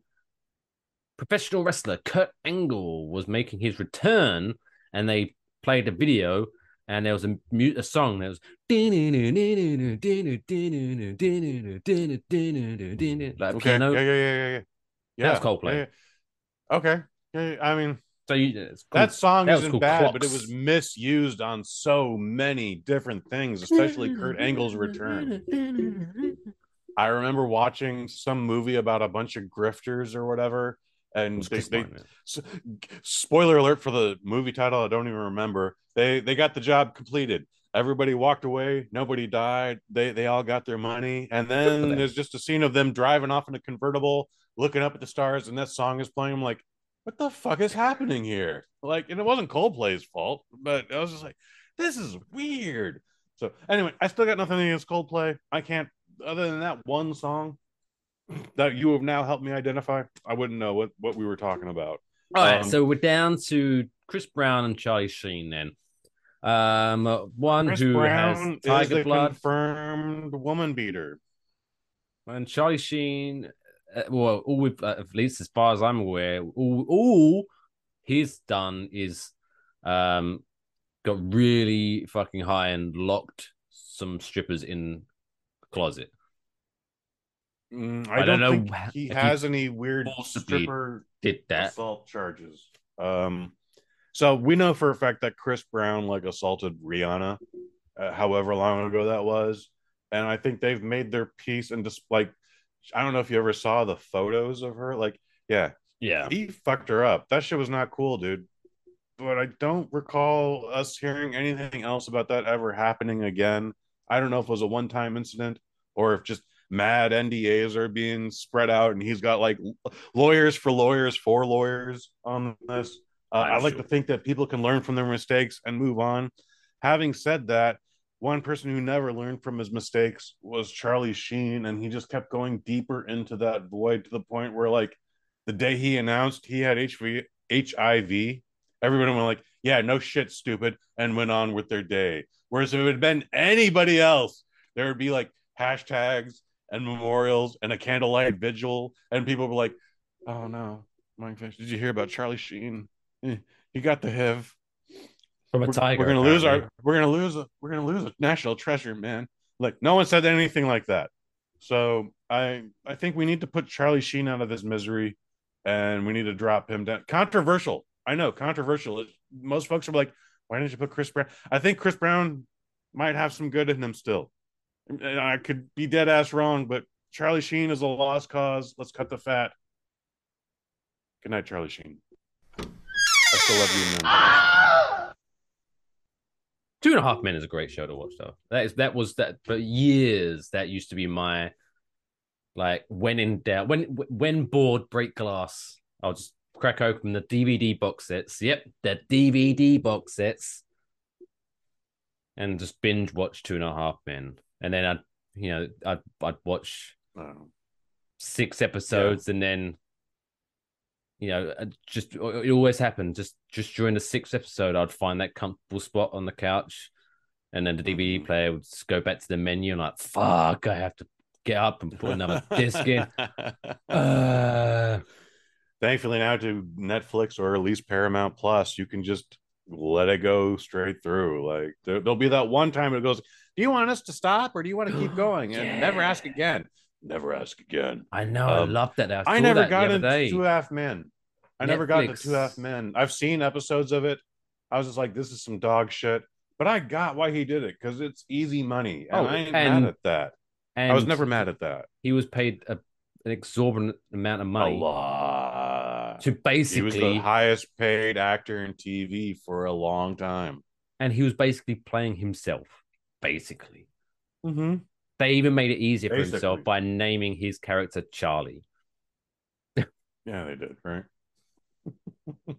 professional wrestler Kurt Angle was making his return, and they played a video, and there was a, mu- a song that was like okay, piano. yeah, yeah, yeah, yeah, yeah. Yeah, That's Coldplay. yeah, yeah. Okay, yeah, yeah, I mean. So you, cool. That song That isn't cool. bad, but it was misused on so many different things, especially Kurt Angle's return. I remember watching some movie about a bunch of grifters or whatever, and they, they Martin. s- spoiler alert for the movie title. I don't even remember. They they got the job completed. Everybody walked away. Nobody died. They they all got their money, and then there's just a scene of them driving off in a convertible, looking up at the stars, and that song is playing. I'm like, what the fuck is happening here? Like, and it wasn't Coldplay's fault, but I was just like, this is weird. So anyway, I still got nothing against Coldplay. I can't, other than that one song that you have now helped me identify. I wouldn't know what what we were talking about. All right, Um, so we're down to Chris Brown and Charlie Sheen then. Um, uh, one Chris who Brown has is tiger the blood, confirmed woman beater. and Charlie Sheen. Uh, well, all we've, uh, at least as far as I'm aware, all, all he's done is um got really fucking high and locked some strippers in closet. Mm, I I, don't don't, know think he if he has any weird stripper Did that? assault charges. Um, so we know for a fact that Chris Brown like assaulted Rihanna, uh, however long ago that was, and I think they've made their peace and just like I don't know if you ever saw the photos of her. Like, yeah, Yeah. he fucked her up. That shit was not cool, dude. But I don't recall us hearing anything else about that ever happening again. I don't know if it was a one time incident or if just mad NDAs are being spread out and he's got like lawyers for lawyers for lawyers on this. Uh, I like sure. to think that people can learn from their mistakes and move on. Having said that, one person who never learned from his mistakes was Charlie Sheen, and he just kept going deeper into that void to the point where, like, the day he announced he had HIV, everybody went like, "Yeah, no shit, stupid," and went on with their day. Whereas if it had been anybody else, there would be like hashtags and memorials and a candlelight vigil, and people were like, "Oh no, Mike Fish, did you hear about Charlie Sheen? Eh, He got the HIV." From a we're, tiger. we're gonna lose our we're gonna lose a we're gonna lose a national treasure, man. Like no one said anything like that. So I I think we need to put Charlie Sheen out of his misery, and we need to drop him down. Controversial, I know, controversial. Most folks are like, why didn't you put Chris Brown? I think Chris Brown might have some good in him still. And I could be dead ass wrong, but Charlie Sheen is a lost cause. Let's cut the fat. Good night, Charlie Sheen. I still love you, man. Two and a Half Men is a great show to watch, though. That is that was that for years. That used to be my like when in doubt, when when bored, break glass. I'll just crack open the DVD box sets. Yep, the DVD box sets, and just binge watch Two and a Half Men. And then I'd you know I'd I'd watch Oh. six episodes and then you know uh, just it always happened just just during the sixth episode i'd find that comfortable spot on the couch and then the dvd Mhm. player would just go back to the menu and like fuck i have to get up and put another disc in uh, Thankfully, now to Netflix or at least Paramount Plus, you can just let it go straight through. Like there, will be that one time it goes, "Do you want us to stop or do you want to keep going?" And never ask again. Never ask again. i know i Um, love that i, I never that got into. Two Half Men. I never got into Two Half Men. I've seen episodes of it. I was just like, "This is some dog shit," but I got why he did it because it's easy money, and Oh, I ain't and- mad at that. and I was never mad at that. he was paid a, an exorbitant amount of money. A lot. to basically, He was the highest paid actor in TV for a long time. and he was basically playing himself basically Mm-hmm. They even made it easier for Basically. himself by naming his character Charlie. Yeah, they did, right?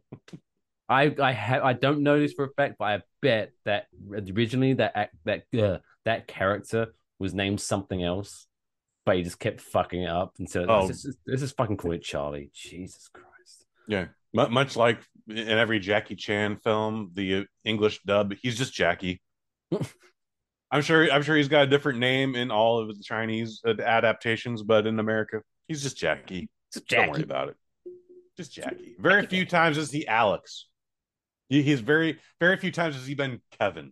I I ha- I don't know this for a fact, but I bet that originally that act, that uh, that character was named something else, but he just kept fucking it up until Oh. this, is, this is fucking call it Charlie. Jesus Christ. Yeah, Mu much like in every Jackie Chan film, the English dub, he's just Jackie. I'm sure. I'm sure he's got a different name in all of the Chinese adaptations, but in America, he's just Jackie. It's Don't worry about it. Just Jackie. Very few times is he Alex. He, he's very, very few times has he been Kevin.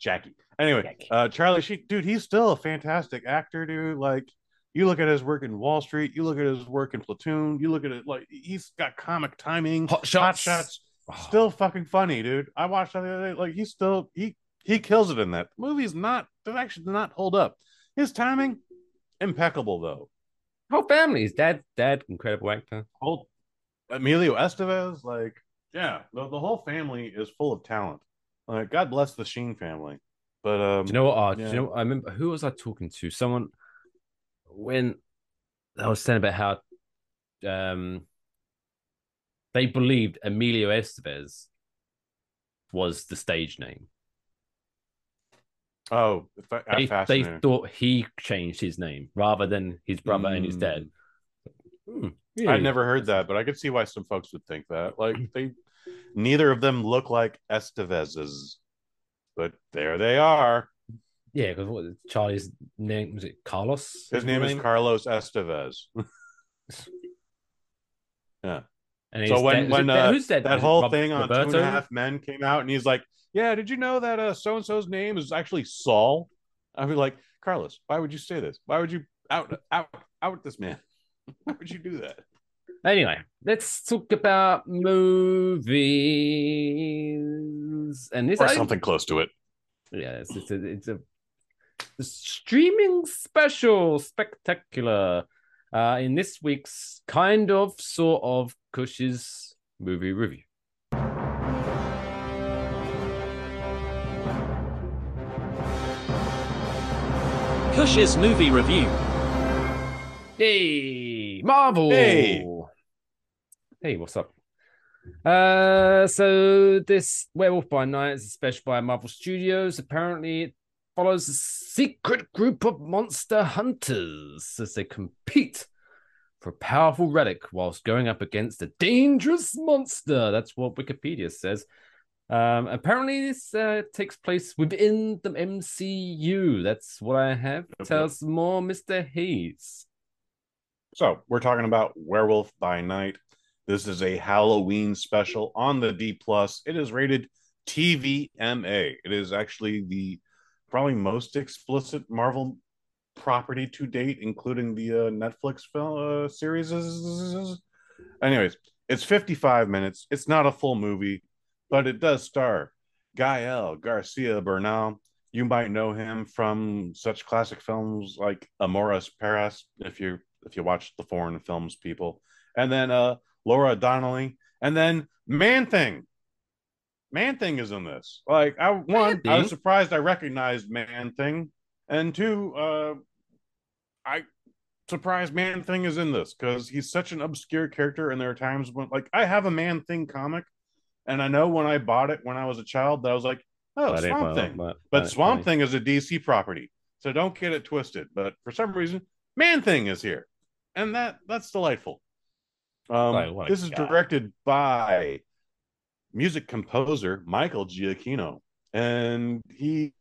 Jackie. Anyway, Jackie. uh, Charlie Sheen, dude, he's still a fantastic actor, dude. Like, you look at his work in Wall Street, you look at his work in Platoon, you look at it like he's got comic timing, Hot shots. hot shots, Oh, still fucking funny, dude. I watched that the other day. Like, he's still he he kills it in that. The movie's not it actually did not hold up. His timing, impeccable though. whole family. His dad, dad, incredible actor. whole Emilio Estevez, like, yeah, the, the whole family is full of talent. Like, God bless the Sheen family. But um, Do you know what? Uh, do yeah. you know? I remember who was I talking to? Someone when I was saying about how um they believed Emilio Estevez was the stage name. Oh, fa- They, they thought he changed his name rather than his brother and his Mm. dad. Hmm, I really? never heard that, but I could see why some folks would think that. Like, they neither of them look like Estevez's, but there they are. Yeah, because Charlie's name was it Carlos? His name is Carlos Estevez. Yeah. And So when dad- when who's uh, who's dad? that whole Rob- thing on Two and Roberto? a Half Men came out, and he's like, "Yeah, did you know that uh, so and so's name is actually Saul?" I'd be like, "Carlos, why would you say this? Why would you out out out this man? Why would you do that?" Anyway, let's talk about movies. And this Or I- something close to it. Yeah, it's, it's a it's a streaming special spectacular. Uh, in this week's kind of sort of Kush's movie review. Kush's movie review. Hey, Marvel. Hey. Hey, what's up? Uh, so this Werewolf by Night is a special by Marvel Studios. Apparently, it follows a secret group of monster hunters as they compete for a powerful relic whilst going up against a dangerous monster. That's what Wikipedia says. Um, apparently, this uh, takes place within the MCU. That's what I have. Yep, Tell us more, Mr. Hayes. So we're talking about Werewolf by Night. This is a Halloween special on the D plus. It is rated TVMA. It is actually the probably most explicit Marvel property to date, including the uh, Netflix film uh, series. Anyways, it's 55 minutes. It's not a full movie, but it does star Gael Garcia Bernal, you might know him from such classic films like Amores Perros, if you if you watch the foreign films, people, and then uh Laura Donnelly, and then Man Thing. Man Thing is in this. Like I one, I was surprised I recognized Man Thing, and two, uh I surprised Man Thing is in this because he's such an obscure character, and there are times when like I have a Man Thing comic, and I know when I bought it when I was a child that I was like, oh, But it- Swamp Thing. but- Swamp Thing is a DC property, so don't get it twisted. But for some reason, Man Thing is here, and that that's delightful. Um, this is guy. directed by music composer Michael Giacchino, and he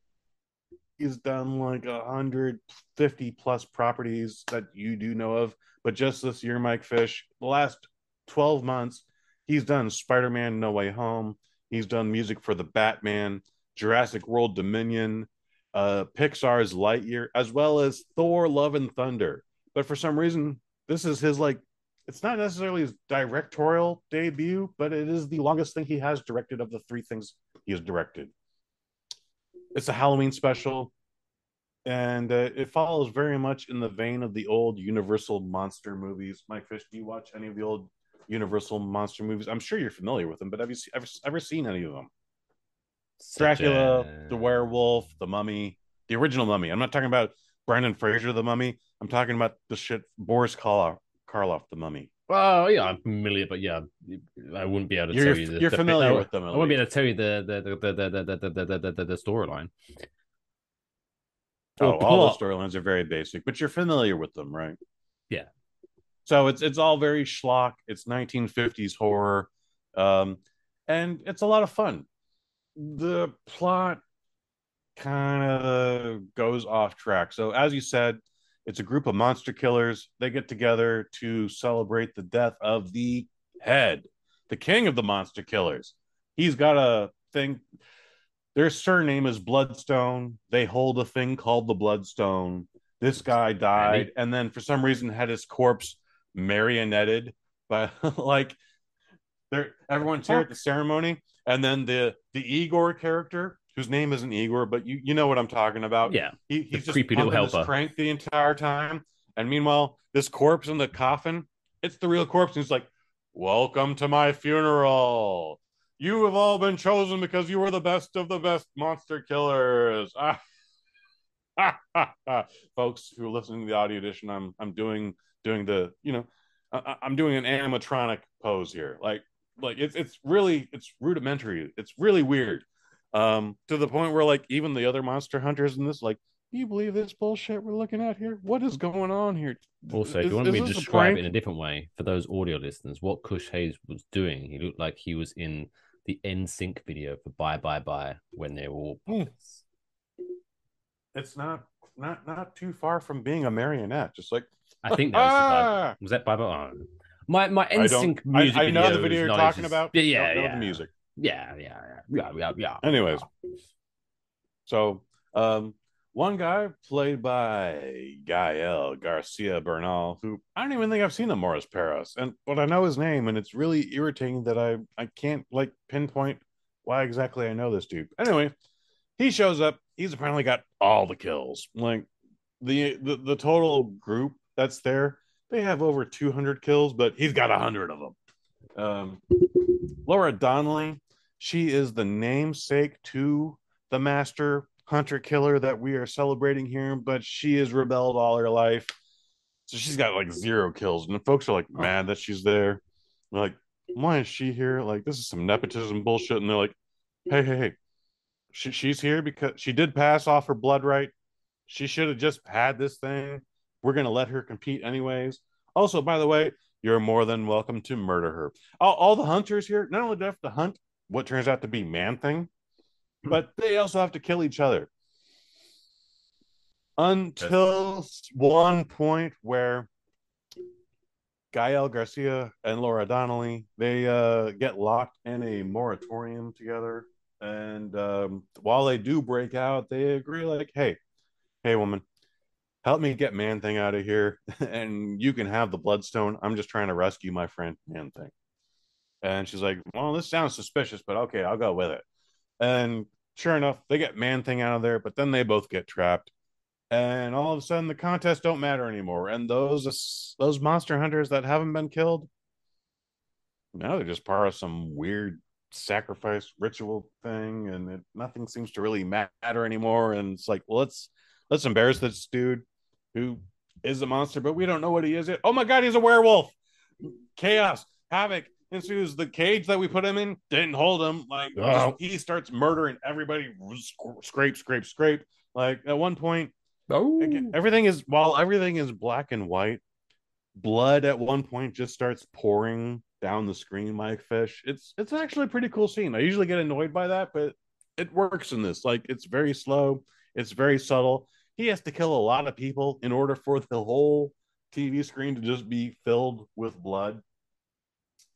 he's done like a hundred fifty plus properties that you do know of. But just this year, Mike Fish, the last twelve months, he's done Spider Man No Way Home. He's done music for the Batman, Jurassic World Dominion, uh, Pixar's Lightyear, as well as Thor: Love and Thunder. But for some reason, this is his like. It's not necessarily his directorial debut, but it is the longest thing he has directed of the three things he has directed. It's a Halloween special, and uh, it follows very much in the vein of the old Universal monster movies. Mike Fish, do you watch any of the old Universal monster movies? I'm sure you're familiar with them, but have you ever ever seen any of them? Such Dracula, a- the werewolf, the mummy, the original mummy. I'm not talking about Brendan Fraser, the mummy. I'm talking about the shit Boris Karloff, Karloff the mummy. Well, yeah, I'm familiar, but yeah, I wouldn't be able to You're- tell you. The, you're the- familiar I- with them, I wouldn't be able to tell you the the the the the the the, the, the, the, the storyline. Oh, all the storylines are very basic, but you're familiar with them, right? Yeah. So it's it's all very schlock. It's 1950s horror, um, and it's a lot of fun. The plot kind of goes off track. So as you said, it's a group of monster killers. They get together to celebrate the death of the head, the king of the monster killers. He's got a thing. Their surname is Bloodstone. They hold a thing called the Bloodstone. This guy died, and then for some reason had his corpse marionetted by like they're everyone's here at the ceremony, and then the the Igor character, whose name isn't Igor, but you you know what I'm talking about. Yeah, he, he's just creepy little pumping helper. crank the entire time, and meanwhile, this corpse in the coffin, it's the real corpse. And he's like, "Welcome to my funeral. You have all been chosen because you were the best of the best monster killers." ah. Folks who are listening to the audio edition, I'm I'm doing doing the you know I, I'm doing an animatronic pose here, like like it's it's really it's rudimentary. It's really weird, um, to the point where like even the other monster hunters in this like. Do you believe this bullshit we're looking at here? What is going on here? Also, if Is- you want me to describe it in a different way for those audio listeners, what Kush Hayes was doing, he looked like he was in the NSYNC video for Bye Bye Bye when they were all Hmm. puppets. It's not not not too far from being a marionette. Just like I think that was the. Ah! Was that Bye? Oh. My my I don't. NSYNC I, music I know the video you're talking as- about. Yeah, yeah, yeah. the music. Yeah, yeah, yeah, yeah, yeah, yeah. Anyways, so um, one guy played by Gael Garcia Bernal, who I don't even think I've seen in Amores Perros, and but I know his name, and it's really irritating that I I can't like pinpoint why exactly I know this dude. Anyway, he shows up. He's apparently got all the kills. Like the the, the total group that's there, they have over 200 kills, but he's got 100 of them. Um, Laura Donnelly, she is the namesake to the master hunter killer that we are celebrating here, but she has rebelled all her life. So she's got like zero kills, and the folks are like mad that she's there. They're like, why is she here? Like, this is some nepotism bullshit. And they're like, hey, hey, hey, she, she's here because she did pass off her blood right. She should have just had this thing. We're gonna let her compete anyways. Also, by the way, you're more than welcome to murder her. All, all the hunters here not only do they have to hunt what turns out to be man thing, but they also have to kill each other. Until one point where Gael Garcia and Laura Donnelly they uh, get locked in a moratorium together, and um, while they do break out, they agree like, "Hey, hey, woman, help me get Man Thing out of here, and you can have the Bloodstone. I'm just trying to rescue my friend Man Thing." And she's like, "Well, this sounds suspicious, but okay, I'll go with it." And sure enough, they get Man Thing out of there, but then they both get trapped. And all of a sudden the contests don't matter anymore. And those those monster hunters that haven't been killed, now they're just part of some weird sacrifice ritual thing, and it, nothing seems to really matter anymore. And it's like, well, let's let's embarrass this dude who is a monster, but we don't know what he is yet. Oh my god, he's a werewolf! Chaos, havoc ensues. The cage that we put him in didn't hold him. Like Oh. he starts murdering everybody. Scrape, scrape, scrape. Like at one point, Oh, again, everything is while everything is black and white. Blood at one point just starts pouring down the screen like fish. It's it's actually a pretty cool scene. I usually get annoyed by that, but it works in this. Like it's very slow, it's very subtle. He has to kill a lot of people in order for the whole TV screen to just be filled with blood.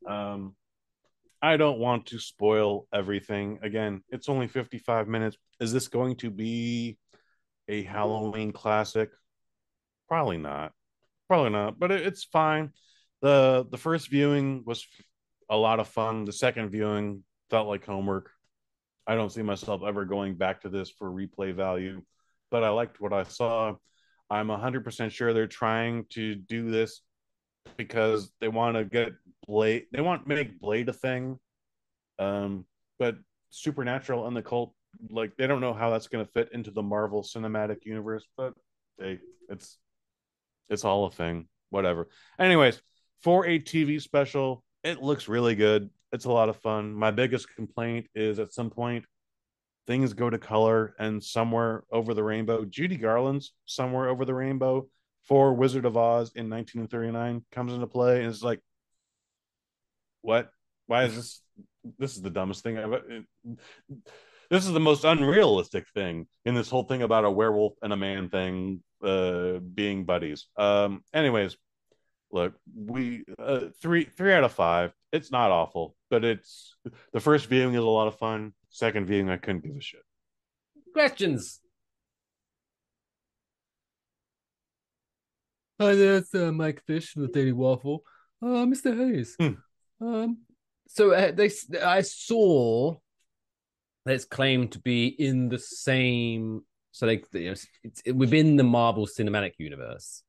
Um I don't want to spoil everything. Again, it's only 55 minutes. Is this going to be a Halloween classic? Probably not. Probably not, but it, it's fine. The the first viewing was a lot of fun. The second viewing felt like homework. I don't see myself ever going back to this for replay value, but I liked what I saw. I'm 100% sure they're trying to do this because they want to get Blade, they want to make Blade a thing. Um, but Supernatural and the cult, like, they don't know how that's going to fit into the Marvel Cinematic Universe, but they, it's it's all a thing. Whatever. Anyways, for a TV special, it looks really good. It's a lot of fun. My biggest complaint is at some point things go to color and somewhere over the rainbow, Judy Garland's somewhere over the rainbow for Wizard of Oz in 1939 comes into play and it's like what? Why is this this is the dumbest thing I've this is the most unrealistic thing in this whole thing about a werewolf and a man thing uh being buddies. Um anyways, look, we uh, three three out of five. It's not awful, but it's the first viewing is a lot of fun. Second viewing, I couldn't give a shit. questions. Hi there, it's uh, Mike Fish from the Daily Waffle. Uh, Mr. Hayes. Hmm. Um, So uh, they, I saw that it's claimed to be in the same. So like you know, it's within the Marvel Cinematic Universe.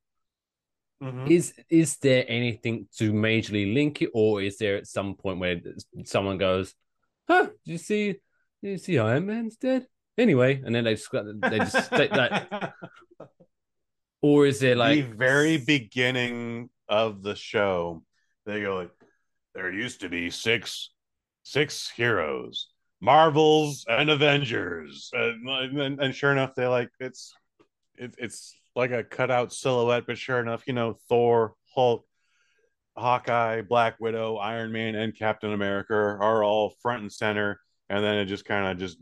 Mhm. Is is there anything to majorly link it, or is there at some point where someone goes, "Huh? Did you see? Did you see Iron Man's dead?" Anyway, and then they just got they just they, that, or is there like the very beginning of the show, they go like, "There used to be six, six heroes, Marvels and Avengers," and, and, and sure enough, they like it's, it, it's like a cutout silhouette, but sure enough, you know, Thor, Hulk, Hawkeye, Black Widow, Iron Man, and Captain America are all front and center, and then it just kind of just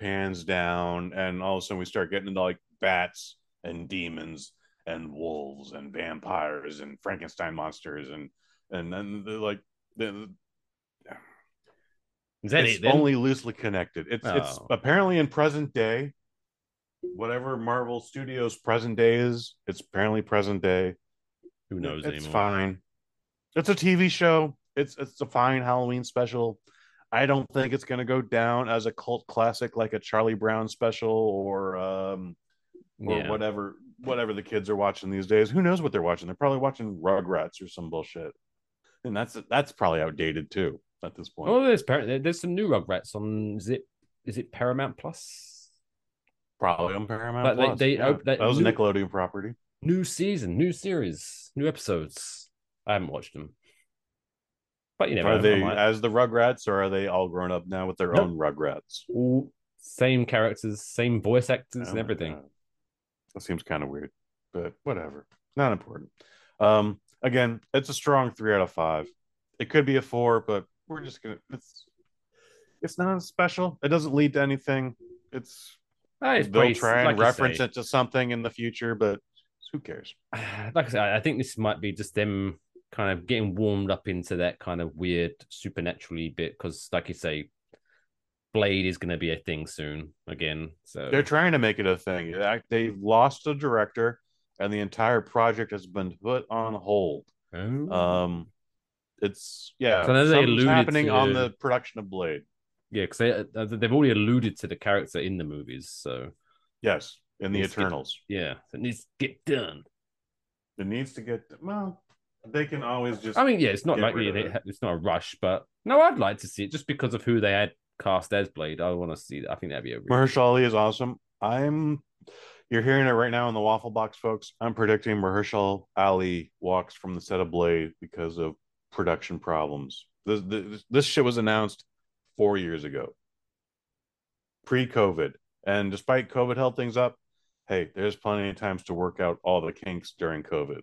pans down, and all of a sudden we start getting into like bats and demons and wolves and vampires and Frankenstein monsters and and then the, like the, is that it's it? Only loosely connected. It's it's Oh. apparently in present day. Whatever Marvel Studios present day is, it's apparently present day. Who knows it's anymore? fine. It's a TV show. It's it's a fine Halloween special. I don't think it's going to go down as a cult classic like a Charlie Brown special or um or Yeah. whatever whatever the kids are watching these days. Who knows what they're watching? They're probably watching Rugrats or some bullshit. And that's that's probably outdated too at this point. Oh, there's there's some new Rugrats on. Is it is it Paramount Plus? Probably on Paramount But they- Plus. they- yeah. oh, that was a Nickelodeon property. New season, new series, new episodes. I haven't watched them, but you never Are know. I they as the Rugrats or are they all grown up now with their Nope. own Rugrats? all same characters, same voice actors, Oh and everything. God. That seems kind of weird, but whatever. Not important. Um, again, it's a strong three out of five. It could be a four, but we're just gonna. It's it's not special. It doesn't lead to anything. It's they'll pretty- try and like reference say. it to something in the future, but who cares? like I said, I think this might be just them kind of getting warmed up into that kind of weird supernaturally bit because, like you say, Blade is going to be a thing soon again. So They're trying to make it a thing. They- They've lost a director, and the entire project has been put on hold. Oh. Um, it's yeah, So something's happening on the production of Blade. Yeah, because they uh, they've already alluded to the character in the movies, so Yes, in the to get- Eternals. yeah, it needs to get done. It needs to get well. They can always just. I mean, yeah, it's not like rid of it- it. it's not a rush, but no, I'd like to see it just because of who they had cast as Blade. I want to see that. I think that'd be a really Mahershala is awesome. I'm. You're hearing it right now in the waffle box, folks. I'm predicting Mahershala Ali walks from the set of Blade because of production problems. This this, this shit was announced four years ago, pre-COVID, and despite COVID held things up, hey, there's plenty of times to work out all the kinks during COVID.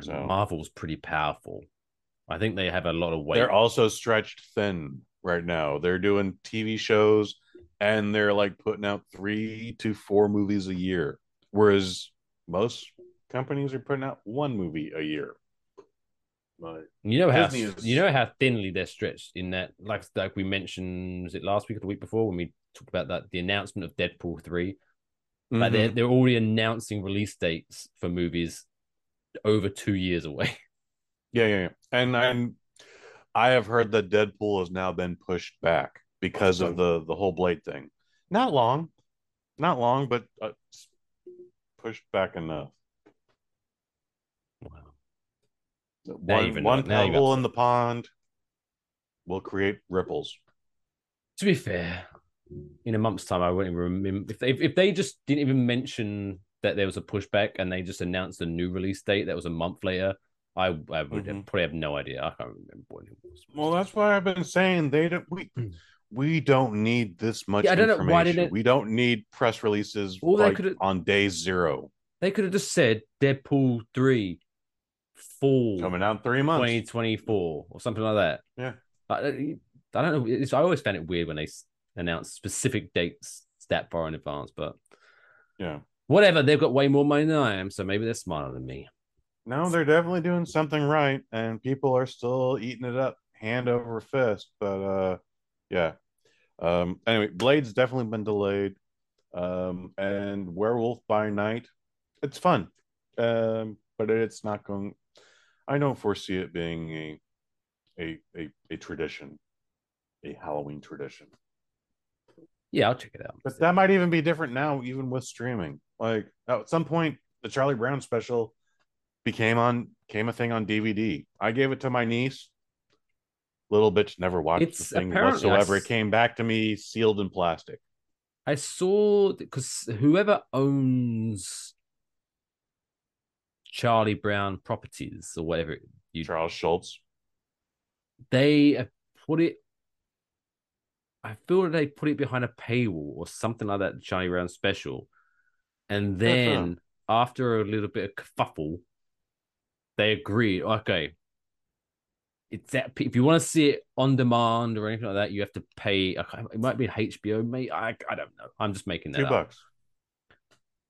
So- Marvel's pretty powerful. I think they have a lot of weight. They're also stretched thin right now. They're doing TV shows and they're like putting out three to four movies a year, whereas most companies are putting out one movie a year. But You know how you know how thinly they're stretched in that, like like we mentioned, was it last week or the week before when we talked about that the announcement of Deadpool three. Like they're Mhm. they're already announcing release dates for movies over two years away. yeah, yeah, yeah. And I'm I have heard that Deadpool has now been pushed back because of the the whole Blade thing. Not long, not long, but uh, pushed back enough. Wow. One, you've one pebble in the pond will create ripples. To be fair, in a month's time, I wouldn't even remember if they, if they just didn't even mention that there was a pushback and they just announced a new release date that was a month later. I, I would have, Mhm. probably have no idea. I can't remember what it was. Well, that's why I've been saying they don't. We we don't need this much Yeah, I don't know, information. why didn't- We don't need press releases Well, like, on day zero They could have just said Deadpool three fall coming out three months. 2024 or something like that. Yeah. I, I don't know. It's, I always found it weird when they announce specific dates that far in advance, but Yeah. whatever. They've got way more money than I am, so maybe they're smarter than me. No, they're definitely doing something right, and people are still eating it up hand over fist. But uh, yeah. Um. Anyway, Blade's definitely been delayed. Um. And Werewolf by Night, it's fun. Um. But it's not going. I don't foresee it being a, a a a tradition, a Halloween tradition. Yeah, I'll check it out. But that might even be different now, even with streaming. Like at some point, the Charlie Brown special became on came a thing on DVD. I gave it to my niece. Little bitch never watched It's the thing I whatsoever. It came back to me sealed in plastic. I saw because whoever owns Charlie Brown Properties or whatever you Charles Schulz. they put it. I feel that they put it behind a paywall or something like that. Charlie Brown special, and then after a little bit of kerfuffle, they agreed. Okay, it's that if you want to see it on demand or anything like that, you have to pay. It might be HBO, mate. I I don't know. I'm just making that Two up. bucks.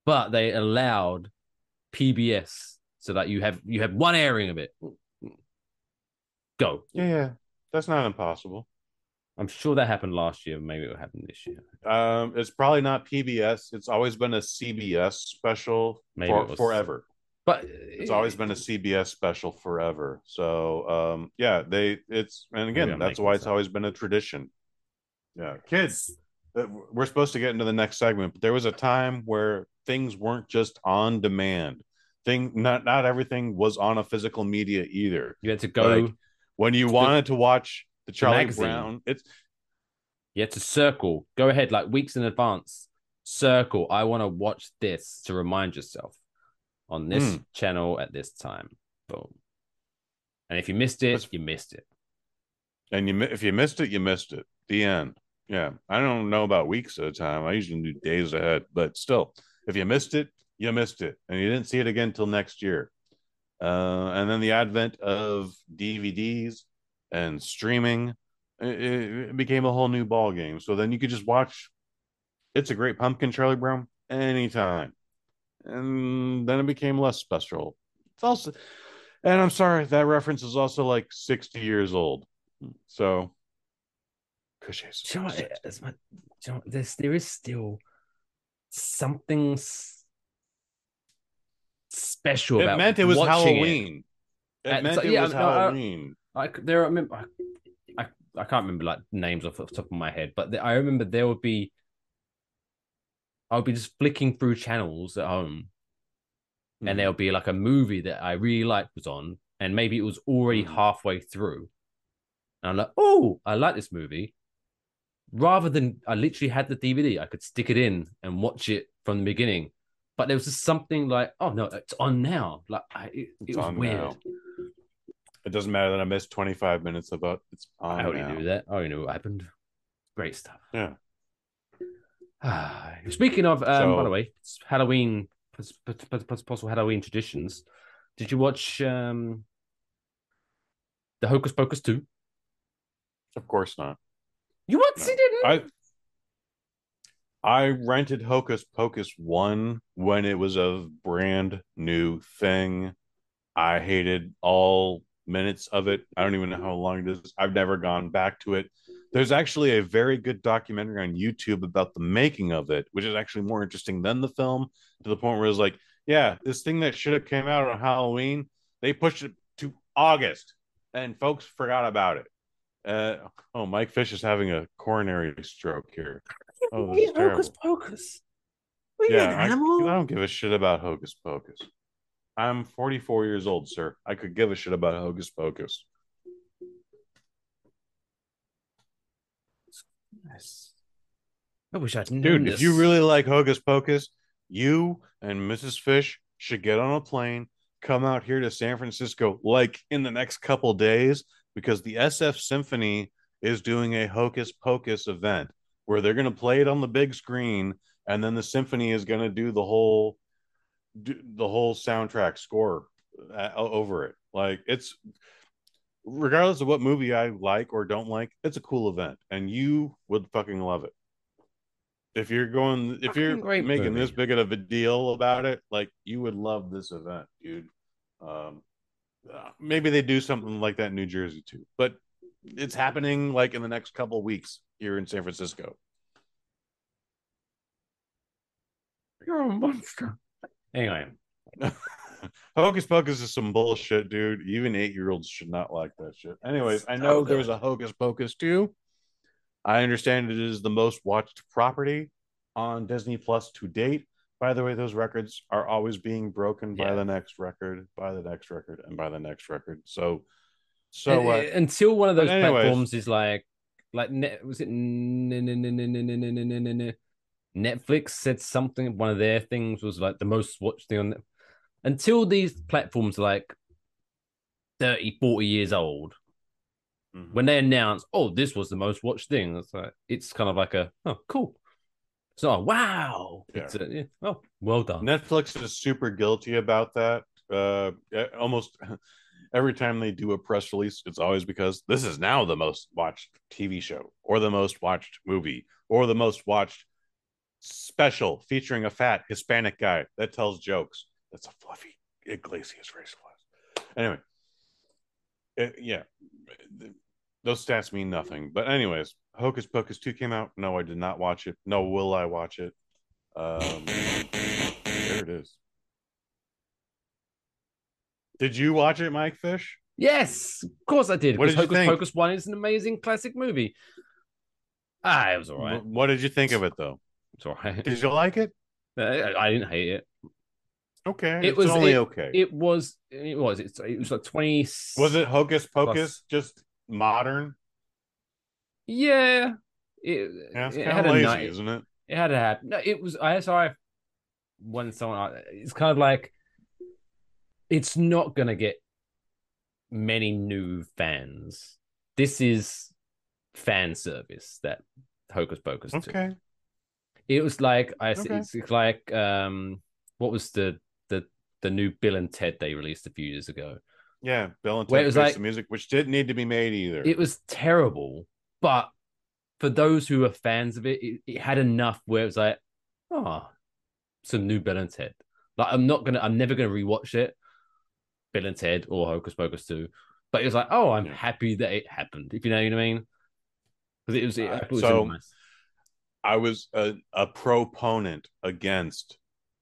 But they allowed PBS so that you have you have one airing of it. Go. Yeah, yeah. That's not impossible. I'm sure that happened last year. Maybe it'll happen this year. Um, it's probably not PBS. It's always been a CBS special Maybe for forever. But It's always been a CBS special forever. So um yeah, they it's and again, that's why it's up. always been a tradition. Yeah, kids. uh, We're supposed to get into the next segment, but there was a time where things weren't just on demand. Thing not not everything was on a physical media either. You had to go. Like, When you To the- wanted to watch the Charlie magazine. Brown, it's you had to circle. Go ahead, like weeks in advance. Circle. I want to watch this to remind yourself on this Hmm. channel at this time. Boom. And if you missed it, That's- you missed it. and you if you missed it, you missed it. The end. Yeah, I don't know about weeks at a time. I usually do days ahead, but still, if you missed it, you missed it, and you didn't see it again until next year. Uh, and then the advent of DVDs and streaming, it, it became a whole new ball game. So then you could just watch. It's a great pumpkin, Charlie Brown, anytime, and then it became less special. It's also, and I'm sorry, that reference is also like 60 years old. So, Cushes. Do you know what, it's my- do you know there is still something s- special It about meant it was Halloween. It, Uh, meant so- it yeah, was no, I- Halloween. There, I remember, I, I, I can't remember like names off the top of my head, but th- I remember there would be I would be just flicking through channels at home, Mhm. and there'll be like a movie that I really liked was on, and maybe it was already Mhm. halfway through, and I'm like, oh, I like this movie. Rather than I literally had the DVD, I could stick it in and watch it from the beginning. But there was just something like, oh no, it's on now. Like I, it, It's it was on weird. now. It doesn't matter that I missed 25 minutes of it. It's on I already now. knew that. I already knew what happened. Great stuff. Yeah. Speaking of, um, by the way, it's Halloween, pos- pos- pos- pos- possible Halloween traditions. Did you watch um, the Hocus Pocus 2? Of course not. You what? No. You didn't? I I rented Hocus Pocus 1 when it was a brand new thing. I hated all minutes of it. I don't even know how long it is. I've never gone back to it. There's actually a very good documentary on YouTube about the making of it, which is actually more interesting than the film to the point where it's like, yeah, this thing that should have came out on Halloween, they pushed it to August and folks forgot about it. Uh, oh, Mike Fish is having a coronary stroke here. Oh, this. Hocus Pocus. You Yeah, an I, I don't give a shit about Hocus Pocus. I'm 44 years old, sir. I could give a shit about Hocus Pocus. Yes. I wish I'd known Dude, this. if you really like Hocus Pocus, you and Mrs. Fish should get on a plane, come out here to San Francisco like in the next couple days because the SF Symphony is doing a Hocus Pocus event where they're going to play it on the big screen and then the symphony is going to do the whole do the whole soundtrack score uh, over it. Like it's regardless of what movie I like or don't like, it's a cool event and you would fucking love it. If you're going, if you're making this big of a deal about it, like you would love this event, dude. Um, uh, maybe they do something like that in New Jersey too, but it's happening like in the next couple weeks here in San Francisco. You're a monster. Anyway, Hocus Pocus is some bullshit, dude. Even eight year olds should not like that shit. Anyways, I know So there's a Hocus Pocus too. I understand it is the most watched property on Disney Plus to date. By the way, those records are always being broken yeah. by the next record, by the next record, and by the next record. So, so uh, until one of those platforms is like, like was it Netflix said something. One of their things was like the most watched thing on. Until these platforms like 30, 40 years old, mm-hmm. when they announce, oh, this was the most watched thing, it's like it's kind of like a oh, cool. A wow. Yeah. It's a, yeah. Oh, well done. Netflix is super guilty about that. Uh, almost every time they do a press release, it's always because this is now the most watched TV show, or the most watched movie, or the most watched special featuring a fat Hispanic guy that tells jokes. That's a fluffy Iglesias race class. Anyway, it- yeah, those stats mean nothing. But anyways, Hocus Pocus two came out. No, I did not watch it. No, will I watch it? Um, there it is. Did you watch it, Mike Fish? Yes, of course I did. What did you Hocus think? Pocus One is an amazing classic movie. Ah, it was all right. What did you think of it, though? It's all right. Did you like it? I, I didn't hate it. Okay, It was- only it- okay. It was. It was. It's, it was like twenty. was it Hocus Pocus, plus- just modern? Yeah. It, Yeah, it's it kind of a lazy, night. isn't it? It had a happy. No, it was. I saw. I when someone. It's kind of like. It's not gonna get many new fans. This is fan service that Hocus Pocus. 2. Okay. It was like I. Okay. It's, it's like um. What was the the the new Bill and Ted they released a few years ago? Yeah, Bill and Ted was Face like- the music, which didn't need to be made either. It was terrible, but for those who are fans of it, it, it had enough where it was like, oh, some new Bill and Ted. Like I'm not gonna, I'm never gonna rewatch it, Bill and Ted or Hocus Pocus two. But it was like, oh, I'm Yeah. happy that it happened. If you know what I mean? Because it was, it, I was so- nice. I was a, a proponent against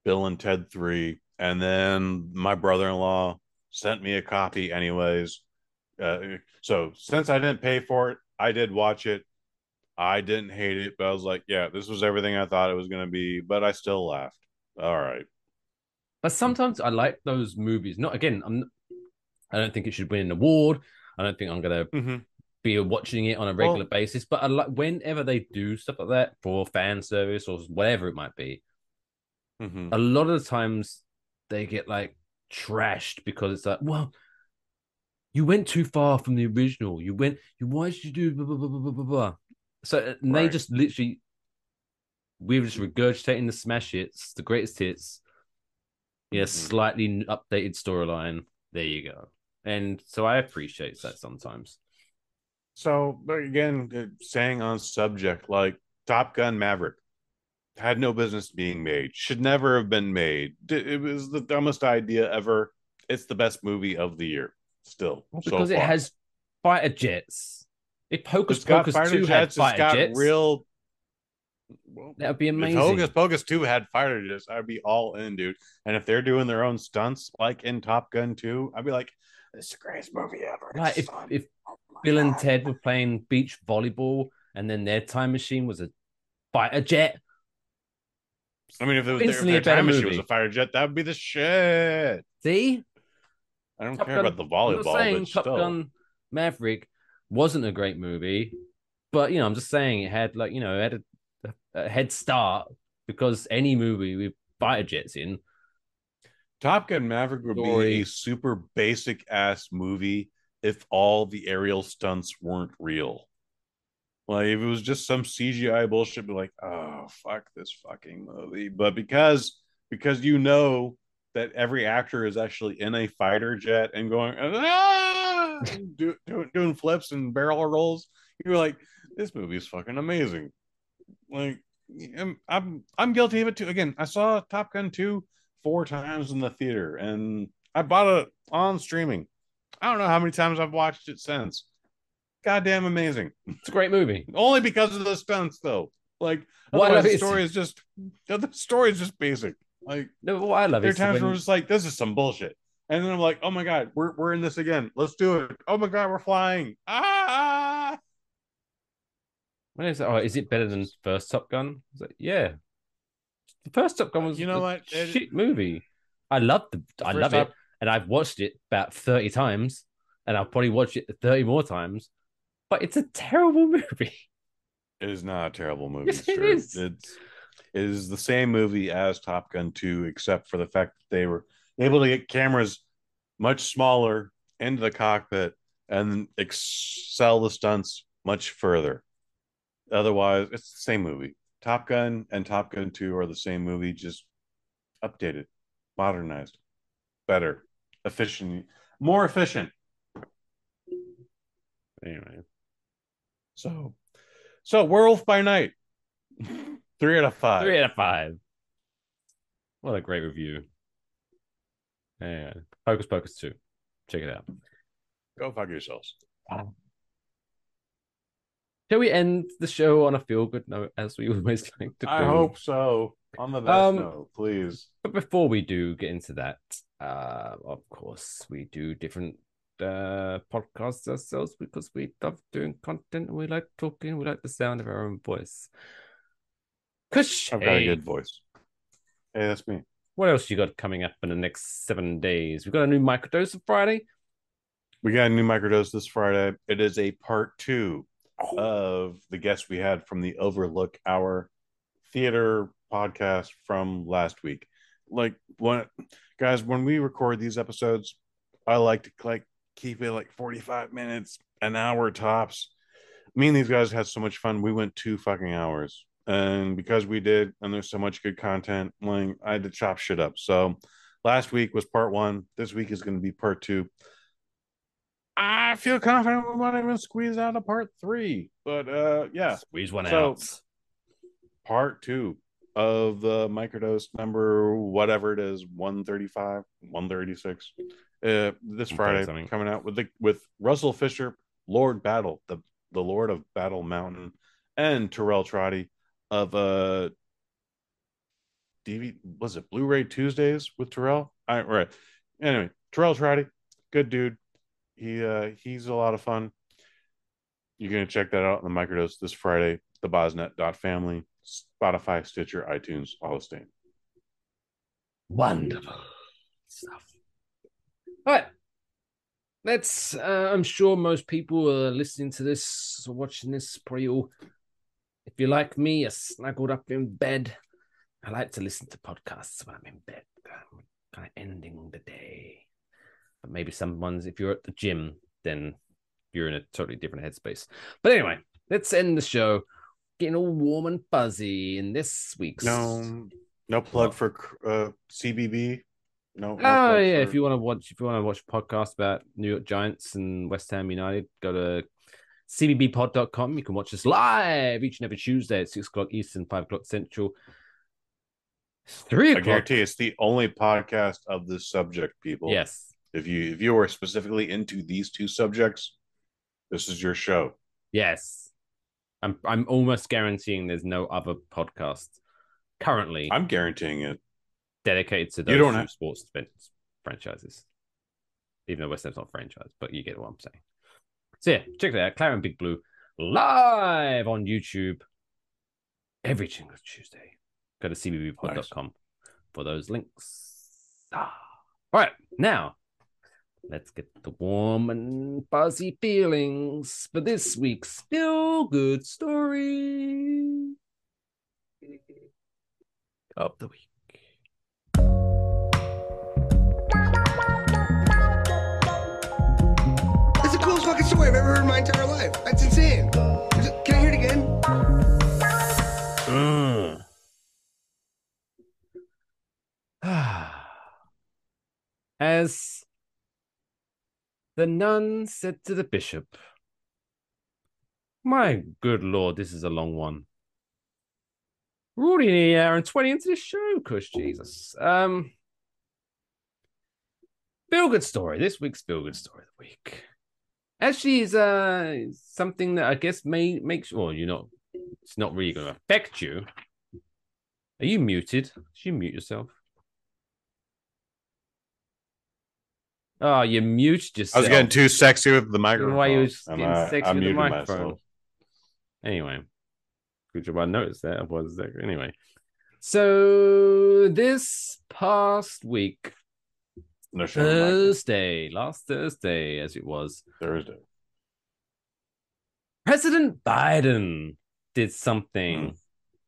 Bill and Ted 3. And then my brother in law sent me a copy, anyways. Uh, so since I didn't pay for it, I did watch it. I didn't hate it, but I was like, yeah, this was everything I thought it was gonna be, but I still laughed. All right. But sometimes I like those movies. Not again. I'm. I don't think it should win an award. I don't think I'm gonna Mm-hmm. be watching it on a regular Well- basis. But I like whenever they do stuff like that for fan service or whatever it might be. Mm-hmm. A lot of the times they get like trashed because it's like, well, you went too far from the original. You went. You why did you do blah blah blah blah blah blah? So uh, and they just literally. We're just regurgitating the smash hits, the greatest hits. Yeah, Mhm. slightly updated storyline. There you go. And so I appreciate that sometimes. So, but again, uh, staying on subject, like Top Gun Maverick had no business being made, should never have been made. It was the dumbest idea ever. It's the best movie of the year, still. Well, so because it has fighter jets. If Hocus Pocus 2 had jets, it's fighter got jets, real. Well, that would be if amazing. Hocus Pocus 2 had fighter jets, I'd be all in, dude. And if they're doing their own stunts like in Top Gun 2, I'd be like, this is the greatest movie ever. Like if, fun. if Oh Bill and Ted were playing beach volleyball and then their time machine was a fighter jet, I mean, if it was instantly their a better time machine was a fighter jet, that would be the shit. see? I don't Top care Gun- about the I'm volleyball, not saying but Top still. Gun Maverick wasn't a great movie, but you know, I'm just saying it had like you know, it had a, a head start because any movie with fighter jets in, Top Gun Maverick would be a super basic ass movie if all the aerial stunts weren't real. Like if it was just some CGI bullshit, be like, oh fuck this fucking movie. But because because you know that every actor is actually in a fighter jet and going ah! do, do, doing flips and barrel rolls, you're like, this movie is fucking amazing. Like I'm I'm I'm guilty of it too. Again, I saw Top Gun 2 four times in the theater and I bought it on streaming. I don't know how many times I've watched it since. Goddamn amazing. it's a great movie. Only because of the stunts though. Like What otherwise the is- story is just the story is just basic. Like No, what I love there are is times when- where it's like this is some bullshit. And then I'm like, oh my god, we're we're in this again. Let's do it. Oh my god, we're flying. Ah When is it? Oh, is it better than first Top Gun? I was like, yeah. The first Top Gun was You know a what? It- shit movie. I love the, I first love Top- it, and I've watched it about thirty times, and I'll probably watch it thirty more times. But it's a terrible movie. It is not a terrible movie. Yes, it is. It's it is the same movie as Top Gun 2, except for the fact that they were able to get cameras much smaller into the cockpit and excel the stunts much further. Otherwise, it's the same movie. Top Gun and Top Gun 2 are the same movie, just updated, modernized, better, efficient, more efficient. Anyway, So, so Werewolf by Night, three out of five. three out of five. What a great review. And Focus Pocus two. Check it out. Go fuck yourselves. Shall we end the show on a feel good note as we always like to do? I hope so. On the best Um, note, please. But before we do get into that, uh, of course, we do different uh podcasts ourselves because we love doing content and we like talking, we like the sound of our own voice. Kush, I've got a good voice. Hey, that's me. what else you got coming up in the next seven days? We got a new microdose on Friday. We got a new microdose this Friday. It is a part two of the guest we had from the Overlook Hour theater podcast from last week. Like when guys, when we record these episodes, I like to like keep it like 45 minutes, an hour tops. Me and these guys had so much fun. We went two fucking hours. And because we did, and there's so much good content, like I had to chop shit up. So last week was part one. This week is going to be part two. I feel confident we might even squeeze out a part three. But uh yeah, Squeeze one So- out. part two of the microdose number whatever it is 135 136 uh this friday something. coming out with the with russell fisher lord battle the the lord of battle mountain and terrell trotty of uh dv was it blu-ray tuesdays with terrell i right anyway terrell trotty good dude he uh he's a lot of fun You're gonna check that out on the microdose this Friday. The Bosnet.family, Spotify, Stitcher, iTunes, all the same. Wonderful stuff. All right. Let's, uh, I'm sure most people are listening to this or watching this, probably all, if you're like me, are snuggled up in bed. I like to listen to podcasts when I'm in bed, um, kind of ending the day. But maybe someone's, if you're at the gym, then you're in a totally different headspace. But anyway, let's end the show getting all warm and fuzzy in this week's. No, no plug for uh, CBB. No. Oh yeah, if you want to watch, if you want to watch a podcast about New York Giants and West Ham United, go to cbbpod.com. You can watch us live each and every Tuesday at six o'clock Eastern, five o'clock Central, three o'clock. I guarantee it's the only podcast of this subject, people. Yes, If you if you are specifically into these two subjects, this is your show. yes. I'm I'm almost guaranteeing there's no other podcast currently I'm guaranteeing it. Dedicated to those You don't two have- sports franchises. Even though West Ham's not franchise, but you get what I'm saying. So yeah, check that out. Claret Big Blue live on YouTube every single Tuesday. Go to cbbpod.com for those links. Ah. All right, now let's get the warm and fuzzy feelings for this week's feel good story of the week. Heard in my entire life. That's insane. Can I hear it again? Ugh. As the nun said to the bishop, My good lord, this is a long one. We're already an hour and 20 into the show, Kush Jesus. Um Feel good story. This week's feel good story of the week. Actually is uh something that I guess may make sure you're not it's not really gonna affect you. Are you muted? Should you mute yourself? Oh, you muted just I was getting too sexy with the microphone. Why you was getting I- sexy I with the microphone? myself. Anyway, good job I noticed that. Otherwise, that anyway. So this past week, No shame in my game. Thursday, last Thursday, as it was, Thursday. President Biden did something.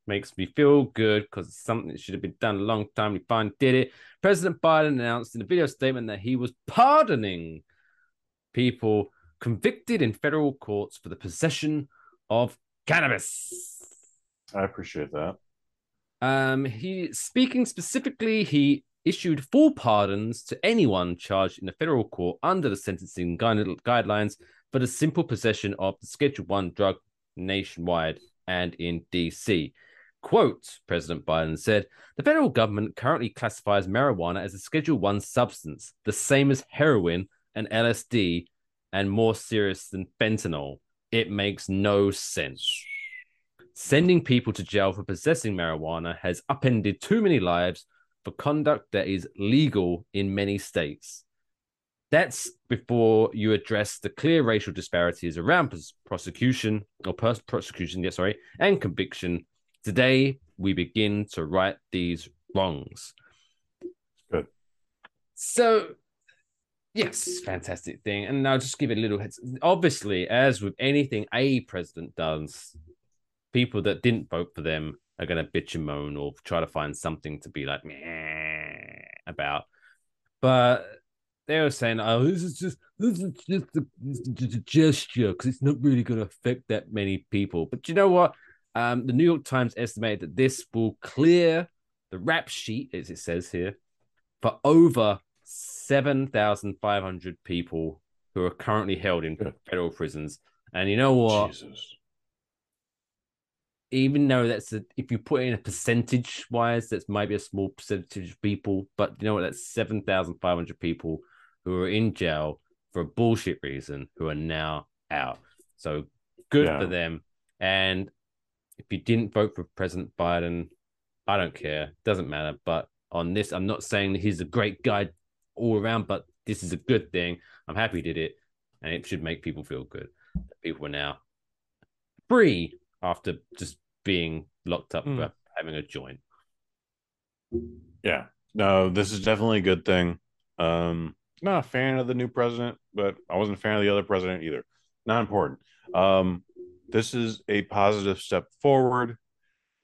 Makes me feel good because it's something that should have been done a long time. He finally did it. President Biden announced in a video statement that he was pardoning people convicted in federal courts for the possession of cannabis. I appreciate that. Um, he speaking specifically, he issued full pardons to anyone charged in a federal court under the sentencing guide- guidelines for the simple possession of the Schedule One drug nationwide and in DC. Quote: President Biden said, "The federal government currently classifies marijuana as a Schedule One substance, the same as heroin and LSD, and more serious than fentanyl. It makes no sense." Sending people to jail for possessing marijuana has upended too many lives for conduct that is legal in many states. That's before you address the clear racial disparities around pros- prosecution or pers- prosecution, yeah, sorry, and conviction. Today, we begin to right these wrongs. Good. So, yes, fantastic thing. And I'll just give it a little heads. Obviously, as with anything a president does, people that didn't vote for them are going to bitch and moan or try to find something to be like "Meh," about. But they were saying, "Oh, this is just this is just a, just a gesture because it's not really going to affect that many people." But you know what? Um, the New York Times estimated that this will clear the rap sheet, as it says here, for over seven thousand five hundred people who are currently held in federal prisons. And you know what? Jesus. Even though that's a, if you put in a percentage wise, that's maybe a small percentage of people, but you know what? That's 7,500 people who are in jail for a bullshit reason who are now out. So good Yeah. for them. And if you didn't vote for President Biden, I don't care. Doesn't matter. But on this, I'm not saying that he's a great guy all around, but this is a good thing. I'm happy he did it. And it should make people feel good. that People are now free after just being locked up Hmm. for having a joint. Yeah. No, this is definitely a good thing. Um, not a fan of the new president, but I wasn't a fan of the other president either. Not important. Um, this is a positive step forward.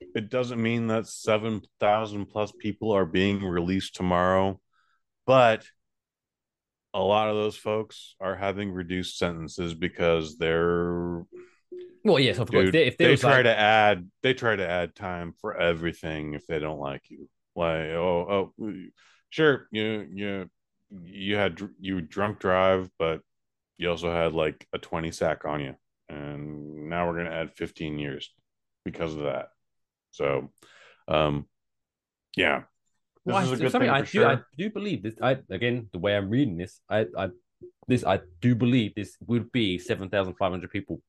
It doesn't mean that 7,000 plus people are being released tomorrow, but a lot of those folks are having reduced sentences because they're Well, yes, of course. Dude, If there, if they was try like, to add they try to add time for everything if they don't like you like oh oh sure you you you had you drunk drive but you also had like a 20 sack on you and now we're going to add 15 years because of that so um yeah this Well, is a I- good something thing I do, sure. I do believe this. I again, the way I'm reading this, I, I, this, I do believe this would be seven thousand five hundred people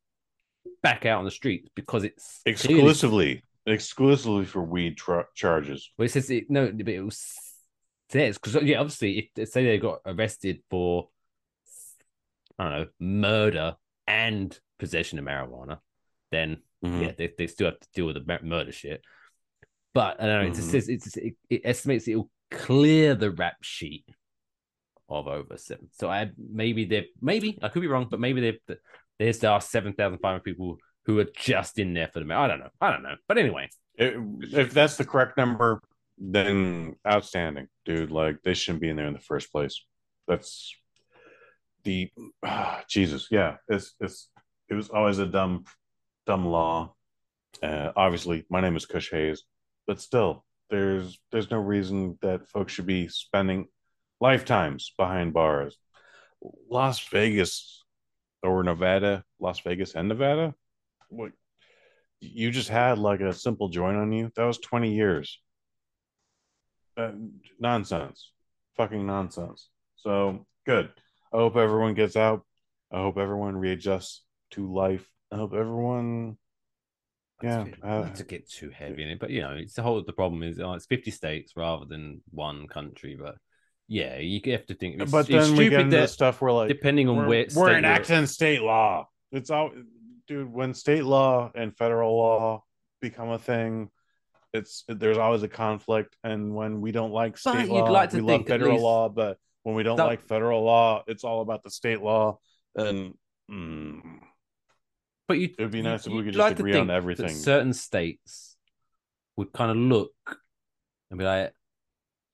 back out on the streets because it's exclusively exclusively for weed tr- charges Well, it says it, no, but it was says because yeah, obviously, if they say they got arrested for, I don't know, murder and possession of marijuana, then Mhm. yeah, they, they still have to deal with the murder shit. But I don't know. It just Mhm. says it's it, it estimates it'll clear the rap sheet of over seven. So I maybe they maybe I could be wrong, but maybe they there's there are seven thousand five hundred people who are just in there for the. mar- I don't know. I don't know. But anyway, It- if that's the correct number, then outstanding, dude. Like they shouldn't be in there in the first place. That's the ah, Jesus. Yeah, it's it's it was always a dumb dumb law. Uh, obviously, my name is Kush Hayes, but still, there's there's no reason that folks should be spending lifetimes behind bars. Las Vegas or Nevada, Las Vegas and Nevada. What you just had like a simple joint on you. That was 20 years. Uh, nonsense. Fucking nonsense. So good. I hope everyone gets out. I hope everyone readjusts to life. I hope everyone. Yeah. to, get, uh, to get too heavy in it, but you know, it's the whole. The problem is oh, it's fifty states rather than one country. But yeah, you have to think. It's, but it's then we get into that stuff where like depending on we're, where we're state you're- enacting state law. It's all, dude. When state law and federal law become a thing, it's there's always a conflict. And when we don't like But state you'd law, like to we love think at federal law. But when we don't That- like federal law, it's all about the state law. And mm, But you, It'd be you- nice if we could just like agree on think that everything. Certain states would kind of look and be like,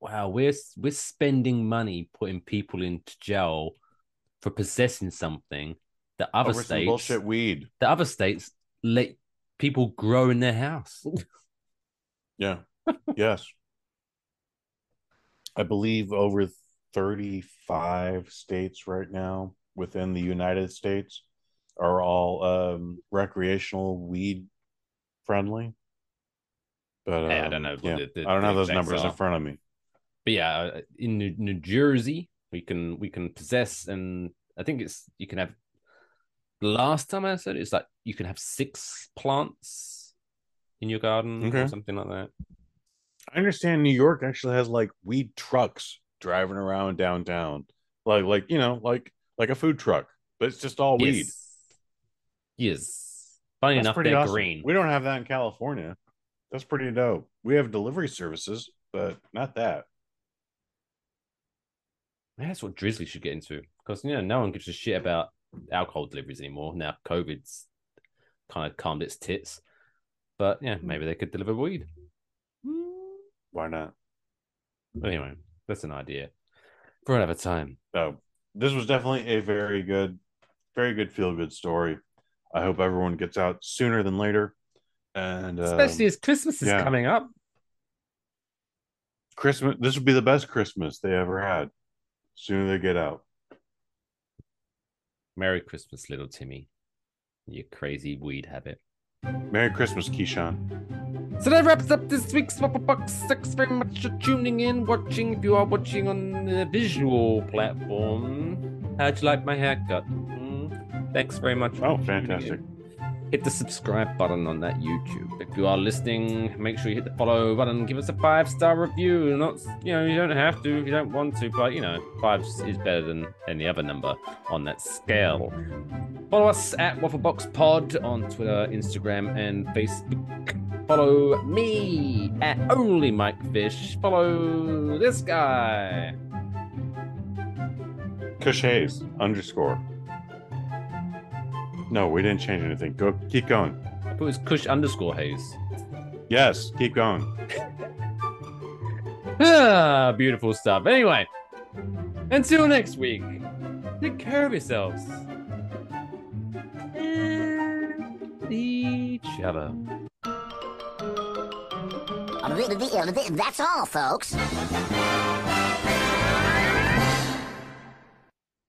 "Wow, we're we're spending money putting people into jail for possessing something that other over some states, bullshit weed. that other states let people grow in their house." Yeah. yes. I believe over 35 states right now within the United States are all um, recreational weed friendly. But Hey, I um, don't know Yeah, the- the- I don't the have those exacts numbers in front of me. But yeah, uh, in New, New Jersey, we can we can possess, and I think it's you can have. Last time I said it, it's like you can have six plants in your garden or something like that. I understand New York actually has like weed trucks driving around downtown, like like you know like like a food truck, but it's just all weed. Yes. Yes. Funny That's enough, pretty they're awesome. green. We don't have that in California. That's pretty dope. We have delivery services, but not that. Maybe that's what Drizzly should get into because you know no one gives a shit about alcohol deliveries anymore. Now COVID's kind of calmed its tits, but yeah, maybe they could deliver weed. Why not? Anyway, that's an idea for another time. So this was definitely a very good, very good feel good story. I hope everyone gets out sooner than later. And um, Especially as Christmas is yeah. coming up. Christmas, this would be the best Christmas they ever had. Sooner they get out. Merry Christmas, little Timmy. You crazy weed habit. Merry Christmas, Keyshawn. So that wraps up this week's Waffle Box. Thanks very much for tuning in, watching. If you are watching on the visual platform, how'd you like my haircut? Hmm? Thanks very much. Oh, tuning fantastic. Hit the subscribe button on that YouTube. If you are listening, make sure you hit the follow button. Give us a five star review. Not, you know, you don't have to if you don't want to, but you know, five is better than any other number on that scale. Follow us at Wafflebox Pod on Twitter, Instagram, and Facebook. Follow me at Only Mike Fish. Follow this guy. Kush underscore. No, we didn't change anything. Go, keep going. I thought it was Kush underscore Hayes. Yes, keep going. Ah, beautiful stuff. Anyway, until next week, take care of yourselves and each other. That's all, folks.